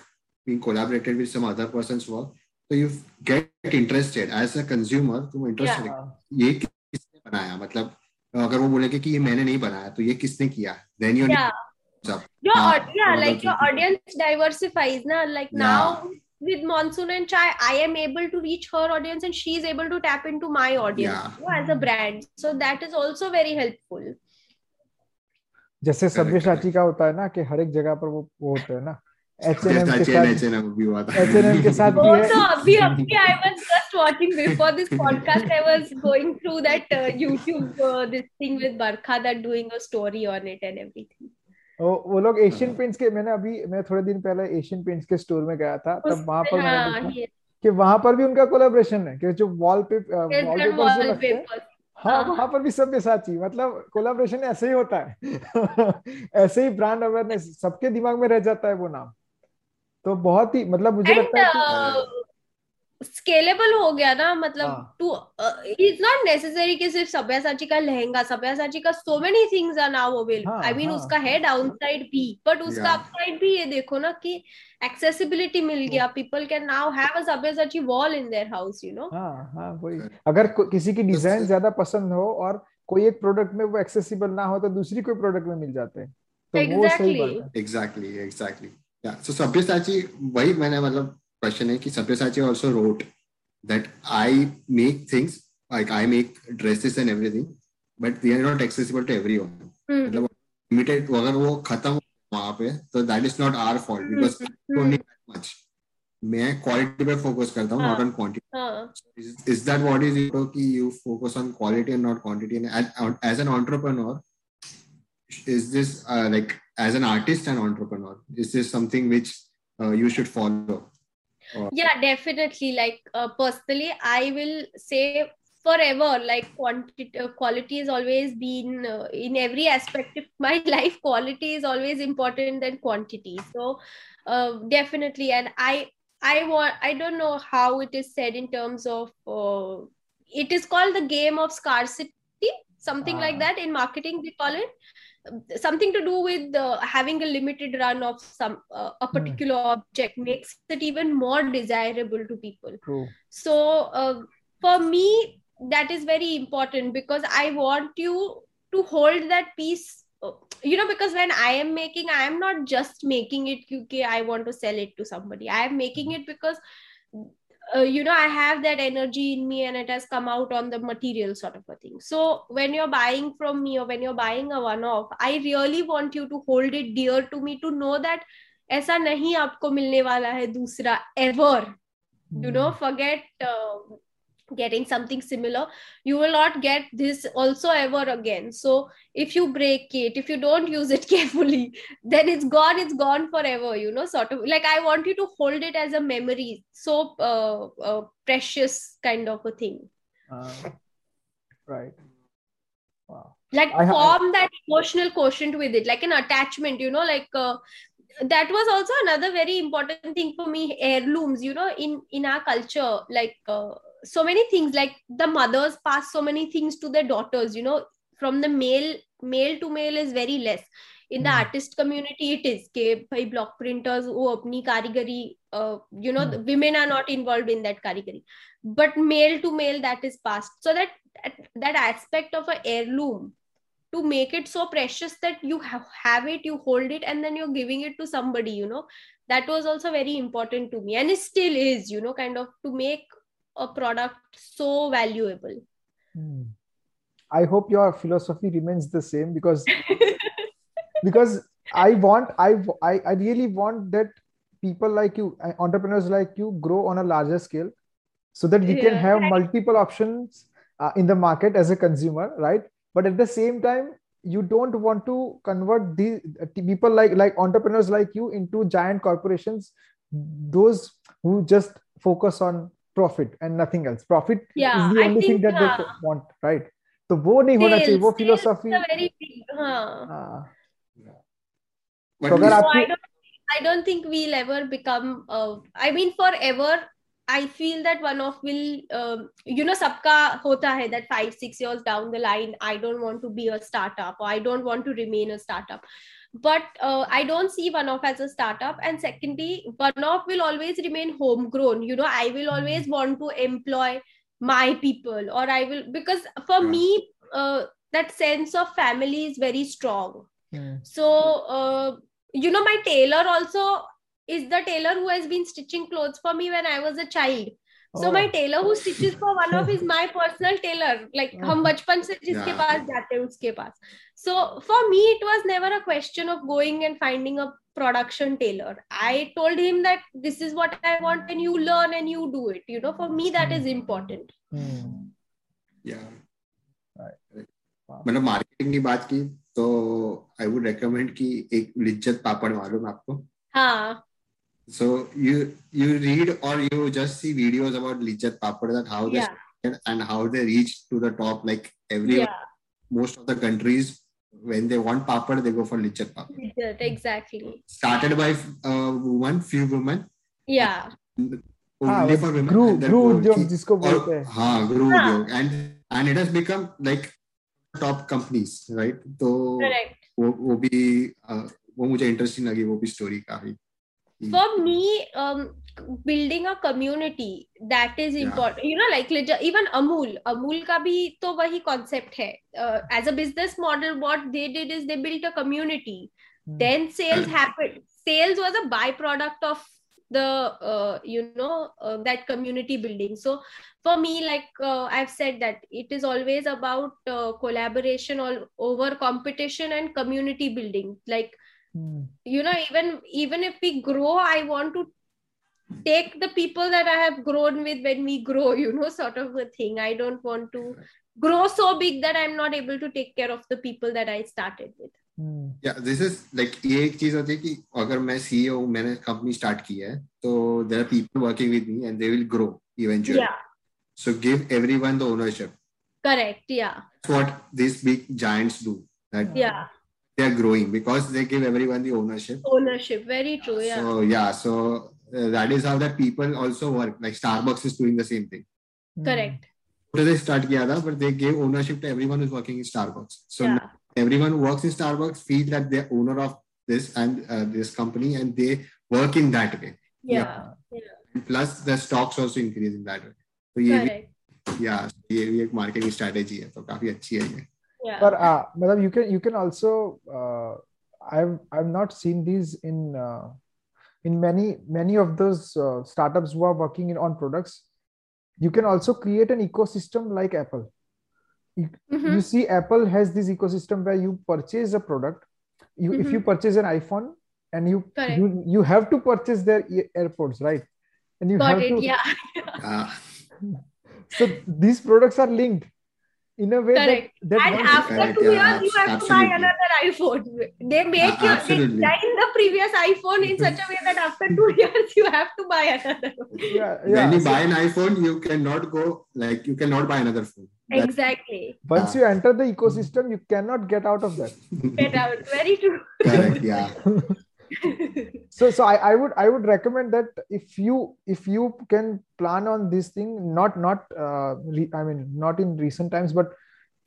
Speaker 2: being collaborated with some other person's work तो you get interested as a consumer तुम इंटरेस्टेड ये किसने बनाया? मतलब अगर वो बोलेंगे कि ये मैंने नहीं बनाया तो ये किसने किया? Then you
Speaker 3: your uh, yeah like your audience diversifies na like yeah. now with monsoon and chai i am able to reach her audience and she is able to tap into my audience yeah. you know, as a brand so that is also very helpful
Speaker 1: जैसे सभ्य साची का होता है ना कि हर एक जगह पर वो वो होता है ना एच एन एम के साथ एच एन एम के साथ भी है
Speaker 3: तो अभी अभी I was just watching before this podcast I was going through that YouTube this thing with Barkha that doing a story on it and everything
Speaker 1: वो वो लोग एशियन पेंट्स के मैंने अभी मैं थोड़े दिन पहले एशियन पेंट्स के स्टोर में गया था तब वहाँ पर मैंने हाँ, देखा कि वहाँ पर भी उनका कोलैबोरेशन है कि जो वॉल पे वॉलपेपर से लगते हैं। हाँ, हाँ। वहाँ पर भी सब साची मतलब कोलैबोरेशन ऐसे ही होता है। ऐसे ही ब्रांड अवेयरनेस सबके दिमाग में रह जाता है वो नाम। तो बहुत ही मतलब मुझे लगता है कि
Speaker 3: स्केलेबल हो गया ना मतलब टू इज़ नॉट नेसेसरी कि सिर्फ़ सब्यासाची का लहंगा सब्यासाची का so many things are now available I mean उसका है। डाउन साइड भी बट उसका अपसाइड भी ये देखो ना कि एक्सेसिबिलिटी मिल गया people can now have a Sabyasachi wall in their house you know
Speaker 1: हाँ हाँ वही। अगर किसी की डिज़ाइन ज़्यादा पसंद हो और कोई एक प्रोडक्ट में वो एक्सेसिबल ना हो तो दूसरी कोई प्रोडक्ट में मिल जाते हैं। तो exactly. वो सही बात है।
Speaker 2: एग्जैक्टली एग्जैक्टली या सो सब्यासाची वही मैंने मतलब क्वेश्चन है कि Sabyasachi also wrote that I make things like I make dresses and everything but they are not accessible to everyone मतलब लिमिटेड अगर वो खत्म वहाँ पे तो that is not our fault because don't much मैं क्वालिटी पे फोकस करता हूँ not on quantity is that what is you कि you focus on quality and not quantity and as an entrepreneur is this like as an artist and entrepreneur is this something which you should follow
Speaker 3: Yeah definitely. Like uh, personally i will say forever like quantity uh, quality has always been uh, in every aspect of my life quality is always important than quantity. So uh, definitely. And i i want i don't know how it is said in terms of uh, it is called the game of scarcity something like
Speaker 1: Ah.
Speaker 3: that in marketing they call it something to do with uh, having a limited run of some uh, a
Speaker 1: Hmm.
Speaker 3: particular object makes it even more desirable to people
Speaker 1: True.
Speaker 3: so uh, for me that is very important because i want you to hold that piece uh, you know because when i am making i am not just making it okay i want to sell it to somebody i am making it because uh, you know i have that energy in me and it has come out on the material sort of a thing so when you're buying from me or when you're buying a one off i really want you to hold it dear to me to know that ऐसा नहीं आपको मिलने वाला है दूसरा ever you know forget uh, getting something similar you will not get this also ever again so if you break it if you don't use it carefully then it's gone it's gone forever you know sort of like i want you to hold it as a memory so uh, uh, precious kind of a thing
Speaker 1: Uh, right. Wow.
Speaker 3: like
Speaker 1: I
Speaker 3: form that emotional quotient with it like an attachment you know like uh, that was also another very important thing for me heirlooms you know in in our culture like uh, so many things like the mothers pass so many things to their daughters you know from the male male to male is very less in the
Speaker 1: Hmm.
Speaker 3: artist community it is ke bhai block printers wo apni karigari uh, you know
Speaker 1: Hmm.
Speaker 3: the women are not involved in that karigari but male to male that is passed so that that, that aspect of a heirloom to make it so precious that you have, have it you hold it and then you're giving it to somebody you know that was also very important to me and it still is you know kind of to make a product so valuable?
Speaker 1: Hmm. I hope your philosophy remains the same because because I want I I, I really want that people like you uh, entrepreneurs like you grow on a larger scale so that we can have multiple options uh, in the market as a consumer right? But at the same time you don't want to convert the uh, people like like entrepreneurs like you into giant corporations those who just focus on profit and nothing else profit
Speaker 3: yeah,
Speaker 1: is the only
Speaker 3: think,
Speaker 1: thing that
Speaker 3: uh, they
Speaker 1: want right तो वो नहीं होना चाहिए वो philosophy तो अगर
Speaker 3: I don't think we'll ever become. Uh, I mean, forever. I feel that OneOff will, um, you know, sabka hota hai that five six years down the line, I don't want to be a startup or I don't want to remain a startup but uh, I don't see OneOff as a startup. And secondly OneOff will always remain homegrown. You know I will always want to employ my people or I will because for
Speaker 2: Yeah.
Speaker 3: me uh, that sense of family is very strong.
Speaker 1: Hmm.
Speaker 3: so uh, you know my tailor also is the tailor who has been stitching clothes for me when i was a child so
Speaker 1: Oh.
Speaker 3: my tailor who stitches for one of is my personal tailor like
Speaker 1: Oh.
Speaker 3: हम बचपन से जिसके
Speaker 2: Yeah.
Speaker 3: पास जाते हैं उसके पास so for me it was never a question of going and finding a production tailor i told him that this is what i want and you learn and you do it you know for me that is important
Speaker 1: Hmm.
Speaker 2: yeah.
Speaker 1: Right.
Speaker 2: मतलब marketing की बात की तो I would recommend कि एक लिज्जत पापड़ मालूम आपको
Speaker 3: हाँ
Speaker 2: So you you read or you just see videos about Lijjat Papad that how they and how they reach to the top. Like every
Speaker 3: yeah.
Speaker 2: most of the countries, when they want papad, they go for Lijjat Papad.
Speaker 3: Exactly.
Speaker 2: Started by a woman, few women.
Speaker 3: Yeah.
Speaker 2: Only ah, for women.
Speaker 3: Grew,
Speaker 2: grew and and it has become like top companies, right?
Speaker 3: so
Speaker 2: वो वो भी वो मुझे interesting लगी वो भी story काफी
Speaker 3: for me um building a community that is
Speaker 2: Yeah.
Speaker 3: important you know like even amul amul ka bhi to wahi concept hai uh, as a business model what they did is they built a community
Speaker 1: Hmm.
Speaker 3: then sales
Speaker 2: Correct.
Speaker 3: happened sales was a byproduct of the uh, you know uh, that community building so for me like uh, i've said that it is always about uh, collaboration all over competition and community building like
Speaker 1: Hmm.
Speaker 3: you know even even if we grow i want to take the people that i have grown with when we grow you know sort of a thing i don't want to grow so big that i'm not able to take care of the people that i started with
Speaker 1: Hmm.
Speaker 2: या this is like ये एक चीज होती है कि अगर मैं CEO हूं मैंने कंपनी स्टार्ट की है तो there are people working with me and they will grow eventually
Speaker 3: yeah
Speaker 2: so give everyone the ownership
Speaker 3: correct yeah
Speaker 2: that's what these big giants do that
Speaker 3: yeah
Speaker 2: they are growing because they give everyone the ownership
Speaker 3: ownership very true yeah
Speaker 2: so yeah so uh, that is how that people also work like starbucks is doing the same thing
Speaker 1: Hmm.
Speaker 3: correct
Speaker 2: so they start kiya tha, but they gave ownership to everyone who's working in starbucks so
Speaker 3: yeah
Speaker 2: now everyone who works in starbucks feel that they're owner of this and uh, this company and they work in that way
Speaker 3: yeah
Speaker 2: plus the stocks also increase in that way so ये भी
Speaker 3: correct
Speaker 2: yeah ये भी एक marketing strategy है तो काफी अच्छी है ये
Speaker 3: yeah
Speaker 1: But uh, madam, you can you can also uh, I've I've not seen these in uh, in many many of those uh, startups who are working in on products. You can also create an ecosystem like Apple. You,
Speaker 3: Mhm.
Speaker 1: you see, Apple has this ecosystem where you purchase a product. You if you purchase an iPhone and you
Speaker 3: Correct.
Speaker 1: you you have to purchase their ear- AirPods, right? And you
Speaker 3: got
Speaker 1: have
Speaker 3: it
Speaker 1: to
Speaker 3: yeah
Speaker 2: uh,
Speaker 1: so these products are linked in a way
Speaker 3: Correct.
Speaker 1: that that
Speaker 3: and after
Speaker 2: Correct,
Speaker 3: two
Speaker 2: yeah,
Speaker 3: years you have to buy another iphone. They make
Speaker 2: Uh,
Speaker 3: you
Speaker 2: absolutely.
Speaker 3: design the previous iphone in such a way that after two years you have to buy another one.
Speaker 1: yeah, yeah.
Speaker 2: when you
Speaker 1: So
Speaker 2: buy an iphone you cannot go like you cannot buy another phone. That-
Speaker 3: exactly.
Speaker 1: Once you enter the ecosystem you cannot get out of that.
Speaker 3: Get out. Very true.
Speaker 2: Correct yeah
Speaker 1: so so I, I would i would recommend that if you if you can plan on this thing not not uh, re, i mean not in recent times but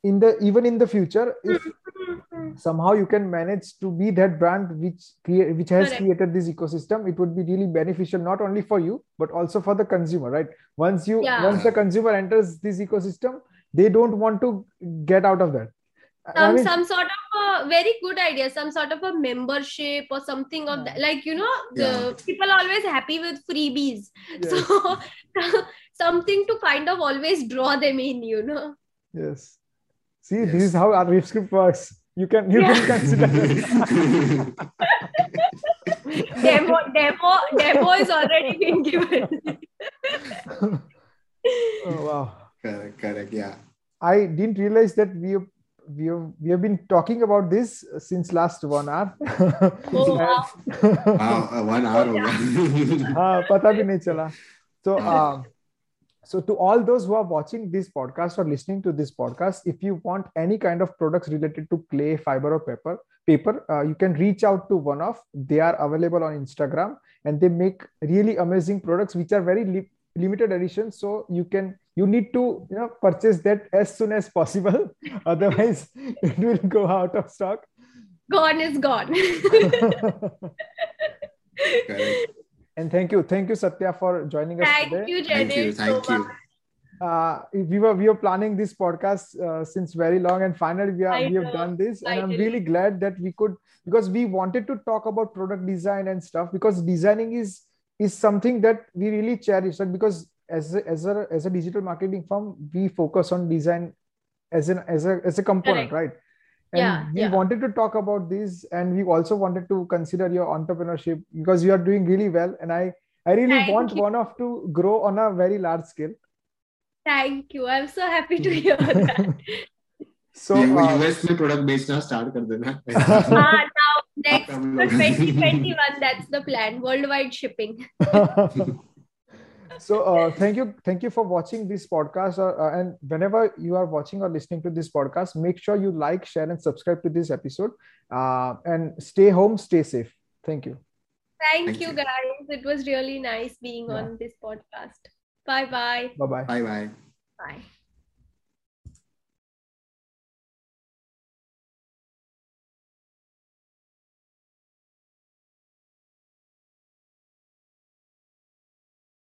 Speaker 1: in the even in the future if somehow you can manage to be that brand which create which has
Speaker 3: Correct.
Speaker 1: created this ecosystem it would be really beneficial not only for you but also for the consumer right once you
Speaker 3: Yeah.
Speaker 1: once the consumer enters this ecosystem they don't want to get out of that I- I
Speaker 3: some
Speaker 1: mean,
Speaker 3: some sort of a very good idea some sort of a membership or something of that like you know the
Speaker 2: Yeah.
Speaker 3: people are always happy with freebies.
Speaker 1: Yes,
Speaker 3: so something to kind of always draw them in you know.
Speaker 1: Yes. See
Speaker 2: Yes.
Speaker 1: this is how our RiffScript works. You can you
Speaker 3: Yeah.
Speaker 1: can consider it.
Speaker 3: demo demo demo is already being given.
Speaker 1: Oh, wow.
Speaker 2: Correct correct yeah.
Speaker 1: I didn't realize that we have we have we have been talking about this since last one hour.
Speaker 3: Oh, wow.
Speaker 2: wow, uh, one hour.
Speaker 1: हाँ ah, pata bhi nahi chala. So uh, so to all those who are watching this podcast or listening to this podcast, if you want any kind of products related to clay, fiber, or paper, paper, uh, you can reach out to OneOff. They are available on Instagram and they make really amazing products which are very limited edition so you can you need to you know purchase that as soon as possible. Otherwise it will go out of stock.
Speaker 3: Gone is gone.
Speaker 1: And thank you. Thank you satya for joining us
Speaker 3: thank
Speaker 1: today.
Speaker 3: you
Speaker 2: thank you.
Speaker 3: Jainish,
Speaker 2: thank
Speaker 3: so
Speaker 2: you.
Speaker 1: Uh, we were we were planning this podcast uh, since very long and finally we are
Speaker 3: I
Speaker 1: we have
Speaker 3: know,
Speaker 1: done this and i'm
Speaker 3: finally.
Speaker 1: really glad that we could because we wanted to talk about product design and stuff because designing is is something that we really cherish because as a, as a as a digital marketing firm we focus on design as an as a as a component right and
Speaker 3: yeah,
Speaker 1: we
Speaker 3: yeah.
Speaker 1: wanted to talk about this and we also wanted to consider your entrepreneurship because you are doing really well and i i really
Speaker 3: Thank
Speaker 1: want
Speaker 3: you.
Speaker 1: OneOff to grow on a very large scale
Speaker 3: Thank you. I'm so happy to hmm. hear that.
Speaker 1: so uh,
Speaker 2: US में product बेचना start कर देना.
Speaker 3: Next for 2021, that's the plan. Worldwide shipping.
Speaker 1: so uh, thank you thank you for watching this podcast uh, uh, and whenever you are watching or listening to this podcast make sure you like share and subscribe to this episode uh, and stay home stay safe. Thank you.
Speaker 3: Thank,
Speaker 2: thank
Speaker 3: you,
Speaker 2: you,
Speaker 3: guys. It was really nice being
Speaker 1: yeah.
Speaker 3: on this podcast. Bye
Speaker 1: bye bye
Speaker 2: bye bye
Speaker 3: bye.